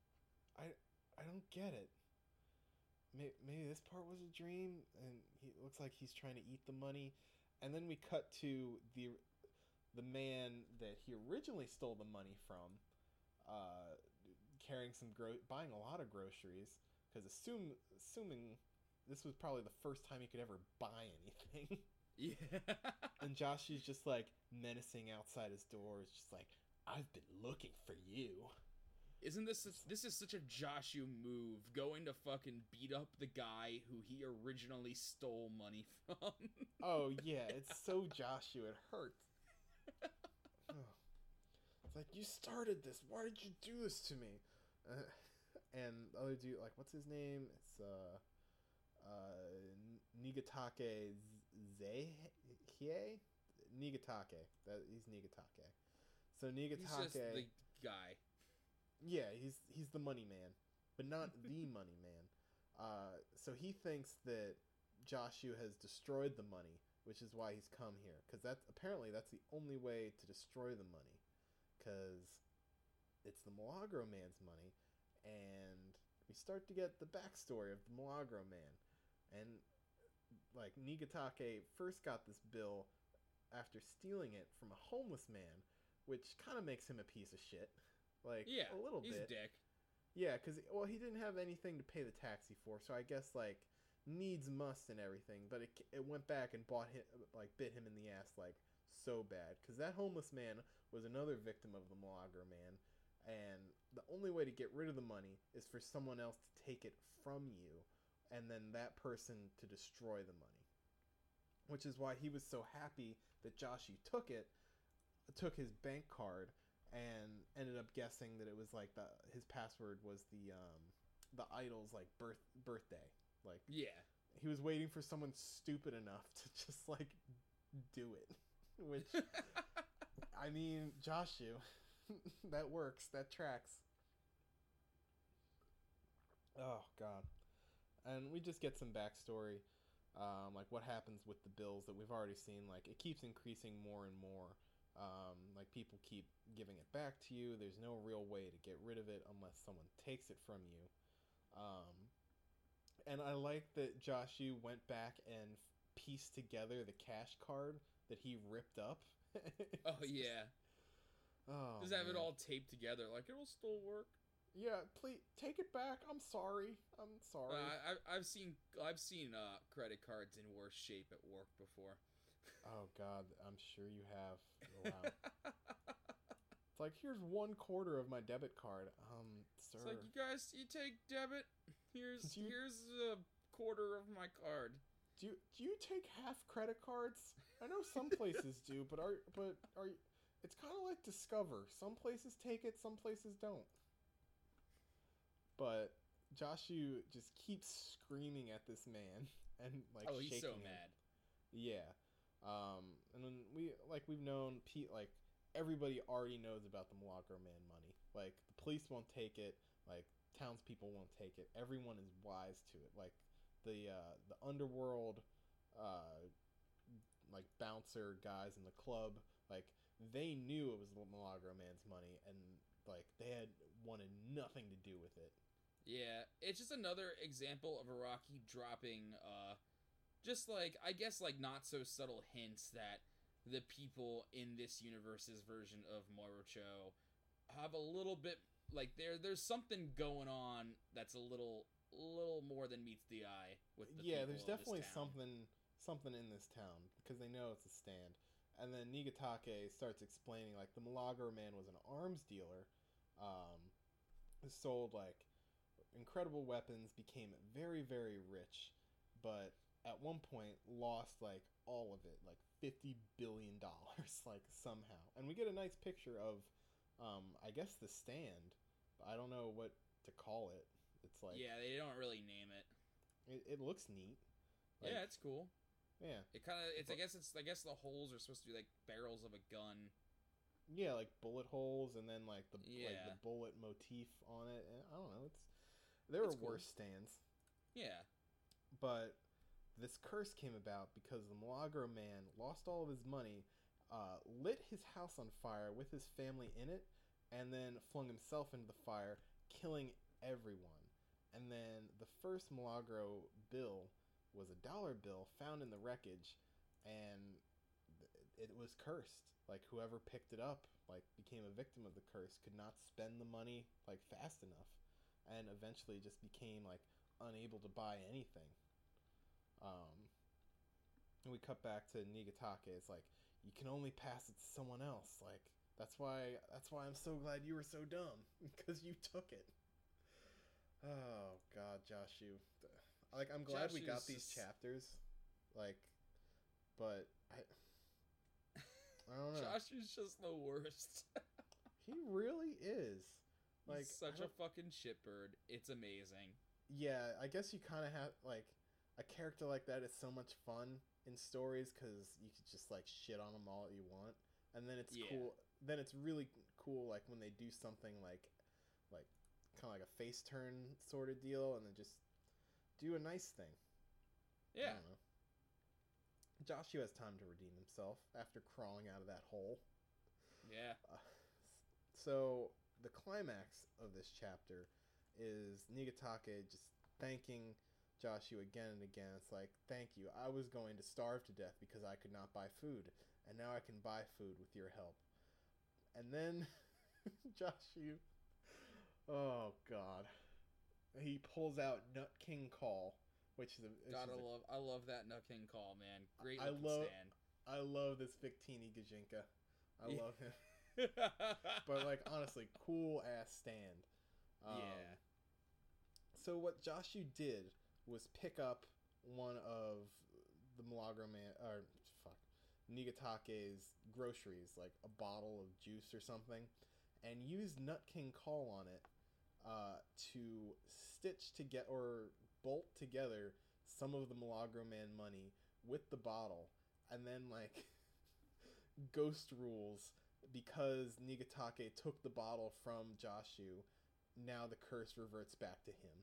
I I don't get it. Maybe, maybe this part was a dream, and he looks like he's trying to eat the money, and then we cut to the the man that he originally stole the money from, uh, carrying some gro- buying a lot of groceries because assume assuming this was probably the first time he could ever buy anything. Yeah. And Josh is just like menacing outside his door. It's just like, I've been looking for you. Isn't this this is such a Joshu move? Going to fucking beat up the guy who he originally stole money from. Oh yeah, it's so Joshu. It hurts. It's like you started this. Why did you do this to me? Uh, and the other dude, like, what's his name? It's uh, uh, Nigatake Zehie. Nigatake. That he's Nigatake. So Nigatake. He's just the guy. Yeah, he's he's the money man, but not the money man. Uh, so he thinks that Joshua has destroyed the money, which is why he's come here. Because that's apparently that's the only way to destroy the money, because it's the Milagro man's money, and we start to get the backstory of the Milagro man, and like Nigatake first got this bill after stealing it from a homeless man, which kind of makes him a piece of shit. Like Yeah, a little He's bit. a dick. Yeah, because well, he didn't have anything to pay the taxi for, so I guess like needs must and everything. But it it went back and bought him like bit him in the ass like so bad because that homeless man was another victim of the Milagro man, and the only way to get rid of the money is for someone else to take it from you, and then that person to destroy the money. Which is why he was so happy that Joshy took it, took his bank card and ended up guessing that it was like the his password was the um the idol's like birth birthday like Yeah. he was waiting for someone stupid enough to just like do it which i mean joshu that works that tracks oh god and we just get some backstory um, like what happens with the bills that we've already seen like it keeps increasing more and more um, like people keep giving it back to you. There's no real way to get rid of it unless someone takes it from you. Um, and I like that Joshu went back and pieced together the cash card that he ripped up. Oh yeah. Oh, Just have it all taped together, like it'll still work. Yeah, please take it back. I'm sorry. I'm sorry. Uh, I, I've seen I've seen uh, credit cards in worse shape at work before. oh God, I'm sure you have. Wow. It's like here's one quarter of my debit card. Um, sir. It's like you guys, you take debit. Here's you- here's a quarter of my card. Do you, do you take half credit cards? I know some places do, but are but are it's kind of like Discover. Some places take it, some places don't. But Joshu just keeps screaming at this man and like oh, he's so shaking him. mad. Yeah. Um, and then we like we've known Pete like everybody already knows about the Milagro Man money. Like the police won't take it. Like townspeople won't take it. Everyone is wise to it. Like the uh, the underworld, uh, like bouncer guys in the club. Like they knew it was the Milagro Man's money, and like they had wanted nothing to do with it. Yeah, it's just another example of Araki dropping, uh, just like I guess like not so subtle hints that the people in this universe's version of Morioh-cho have a little bit like there there's something going on that's a little little more than meets the eye with the yeah, there's definitely something something in this town because they know it's a stand. And then Nigatake starts explaining like the Milagro man was an arms dealer, um, who sold like incredible weapons, became very very rich, but at one point lost like all of it, like fifty billion dollars, like somehow. And we get a nice picture of, um, I guess the stand. I don't know what to call it. It's like yeah, they don't really name it. it, it looks neat. yeah, it's cool. yeah. It kind of it's I guess it's I guess the holes are supposed to be like barrels of a gun. Yeah, like bullet holes, and then like the like the bullet motif on it. And I don't know. It's there It's are cool. worse stands, Yeah. but this curse came about because the Milagro man lost all of his money, uh, lit his house on fire with his family in it, and then flung himself into the fire, killing everyone. And then the first Milagro bill was a dollar bill found in the wreckage, and it was cursed. Like whoever picked it up, like became a victim of the curse, could not spend the money like fast enough, and eventually just became like unable to buy anything. Um, and we cut back to Nigatake. It's like you can only pass it to someone else. Like that's why that's why I'm so glad you were so dumb because you took it. Oh God, Joshu. Like I'm glad we got these just- chapters. Like, but I. I don't know. Josh is just the worst. He really is. Like He's such a fucking shitbird. It's amazing. yeah. I guess you kind of have like a character like that is so much fun in stories because you could just like shit on them all you want, and then it's Yeah. cool. Then it's really cool like when they do something like like kind of like a face turn sort of deal, and then just do a nice thing. I Yeah. don't know. Joshua has time to redeem himself after crawling out of that hole. Yeah. Uh, so the climax of this chapter is Nigatake just thanking Joshua again and again. It's like, thank you. I was going to starve to death because I could not buy food, and now I can buy food with your help. And then Joshua, oh god, he pulls out Nut King Call, which is a, Gotta is love. I love that Nut King call, man. Great I love- stand. I love this Victini Gajinka. I Yeah. love him. but like honestly, cool ass stand. Um, yeah. So what Joshu did was pick up one of the Milagro man or fuck Nigatake's groceries, like a bottle of juice or something, and use Nut King Call on it uh, to stitch to get or bolt together some of the Milagro man money with the bottle, and then like ghost rules because Nigatake took the bottle from Joshu, now the curse reverts back to him.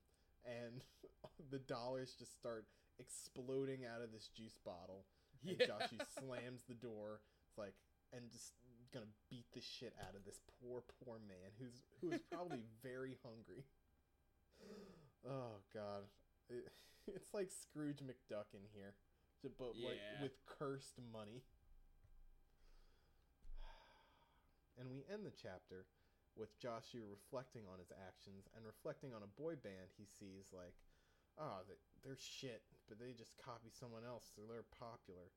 And the dollars just start exploding out of this juice bottle. And Yeah. Joshu slams the door. It's like and just gonna beat the shit out of this poor, poor man who's who is probably very hungry. Oh god. It, it's like Scrooge McDuck in here. But like with cursed money. And we end the chapter with Joshua reflecting on his actions and reflecting on a boy band he sees like, oh, they, they're shit, but they just copy someone else, so they're popular.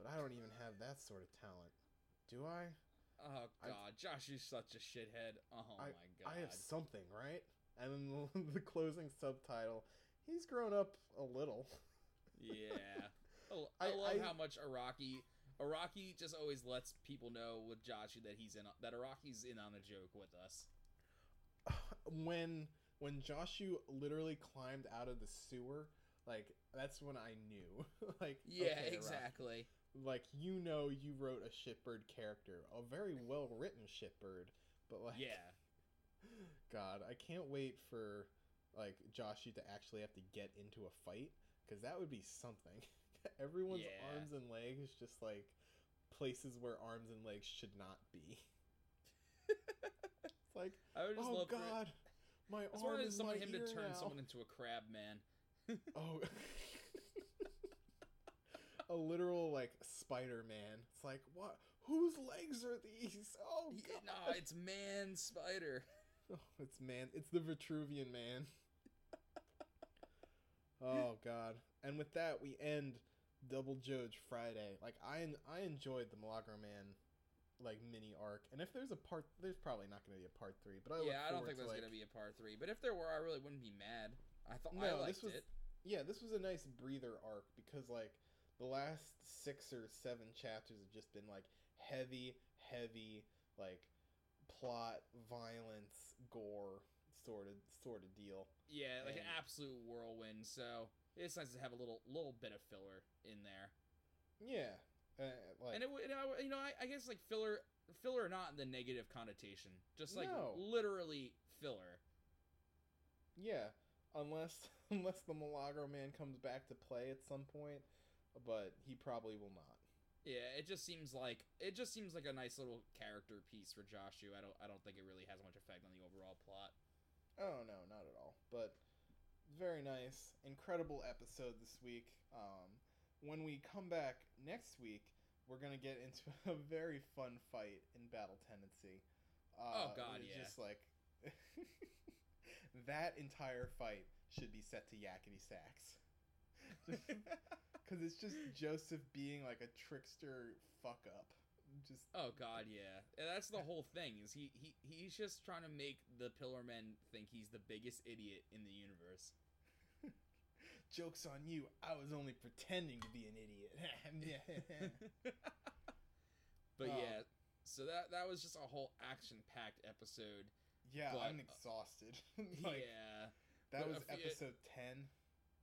But I don't even have that sort of talent. Do I? Oh I- god, Josh is such a shithead. Oh my god. I have something, right? And then the, closing subtitle, he's grown up a little. yeah. I, I I- love I- how much Araki Araki just always lets people know with Joshi that he's in that Araki's in on the joke with us. when when Joshu literally climbed out of the sewer, like that's when I knew. like Yeah, okay, exactly. Like you know, you wrote a shitbird character, a very well written shitbird, but like Yeah. God, I can't wait for like Joshu to actually have to get into a fight because that would be something. Everyone's Yeah. arms and legs just like places where arms and legs should not be. it's like, I would just oh love God, my arm is someone my him to turn now. someone into a crab man. Oh. a literal like Spider Man. It's like what? Whose legs are these? Oh god! no, it's man spider. Oh, it's man. It's the Vitruvian man. oh god! And with that, we end Double Judge Friday. Like I, I enjoyed the Milagro Man, like mini arc. And if there's a part, there's probably not going to be a part three. But I yeah, I don't think there's like, gonna be a part three. But if there were, I really wouldn't be mad. I thought I No, liked this was- it. yeah, this was a nice breather arc because like the last six or seven chapters have just been like heavy, heavy, like plot, violence, gore sort of sort of deal. Yeah, like an absolute whirlwind. So it's nice to have a little little bit of filler in there. Yeah, uh, like and it would, you know, I, I guess like filler, filler not in the negative connotation, just like No. literally filler. yeah, unless unless the Milagro man comes back to play at some point, but he probably will not. Yeah, it just seems like it just seems like a nice little character piece for Joshu. I don't I don't think it really has much effect on the overall plot. Oh no, not at all. But very nice, incredible episode this week. Um, when we come back next week, we're gonna get into a very fun fight in Battle Tendency. Uh, Oh, God, yeah. Just like that entire fight should be set to yakety sax. Because it's just Joseph being like a trickster fuck up. Just oh God, yeah, And that's the whole thing. Is he he he's just trying to make the Pillarmen think he's the biggest idiot in the universe. jokes on you. I was only pretending to be an idiot. but Oh. yeah, so that that was just a whole action packed episode. Yeah, But, I'm uh, exhausted. like yeah, that but was episode ten.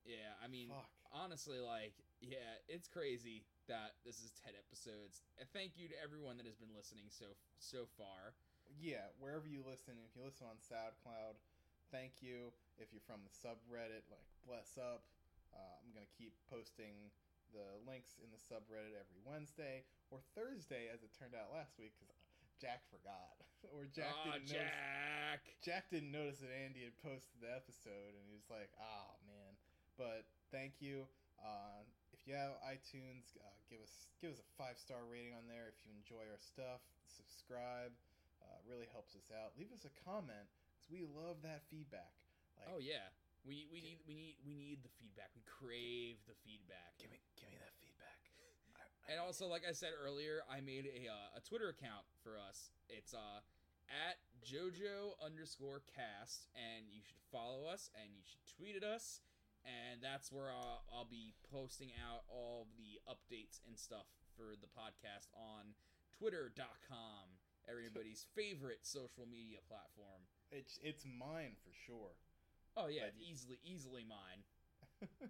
yeah. I mean, Fuck. honestly, like, yeah, it's crazy that this is ten episodes. And thank you to everyone that has been listening so so far. Yeah, wherever you listen, if you listen on SoundCloud, thank you. If you're from the subreddit, like bless up. Uh, I'm gonna keep posting the links in the subreddit every Wednesday or Thursday, as it turned out last week, because Jack forgot or Jack Aw, didn't notice. Jack. Jack didn't notice that Andy had posted the episode, and he was like, "Oh man!" But thank you. Uh, you have iTunes, uh, give us give us a five star rating on there. If you enjoy our stuff, subscribe. Uh, really helps us out. Leave us a comment because we love that feedback. Like, Oh yeah, we we Gi- need we need we need the feedback. We crave the feedback. give me give me that feedback. I, I And also, like I said earlier, I made a uh, a Twitter account for us. It's uh at JoJo underscore cast, and you should follow us and you should tweet at us, and that's where I'll, I'll be posting out all the updates and stuff for the podcast on Twitter.com, everybody's favorite social media platform. it's it's mine for sure. Oh yeah, But easily easily mine.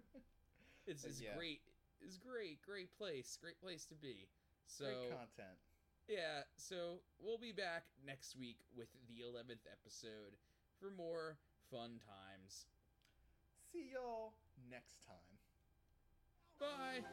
It's, it's yeah. great. It's great, great place, great place to be. So Great content. yeah, so we'll be back next week with the eleventh episode for more fun times see y'all next time. Bye.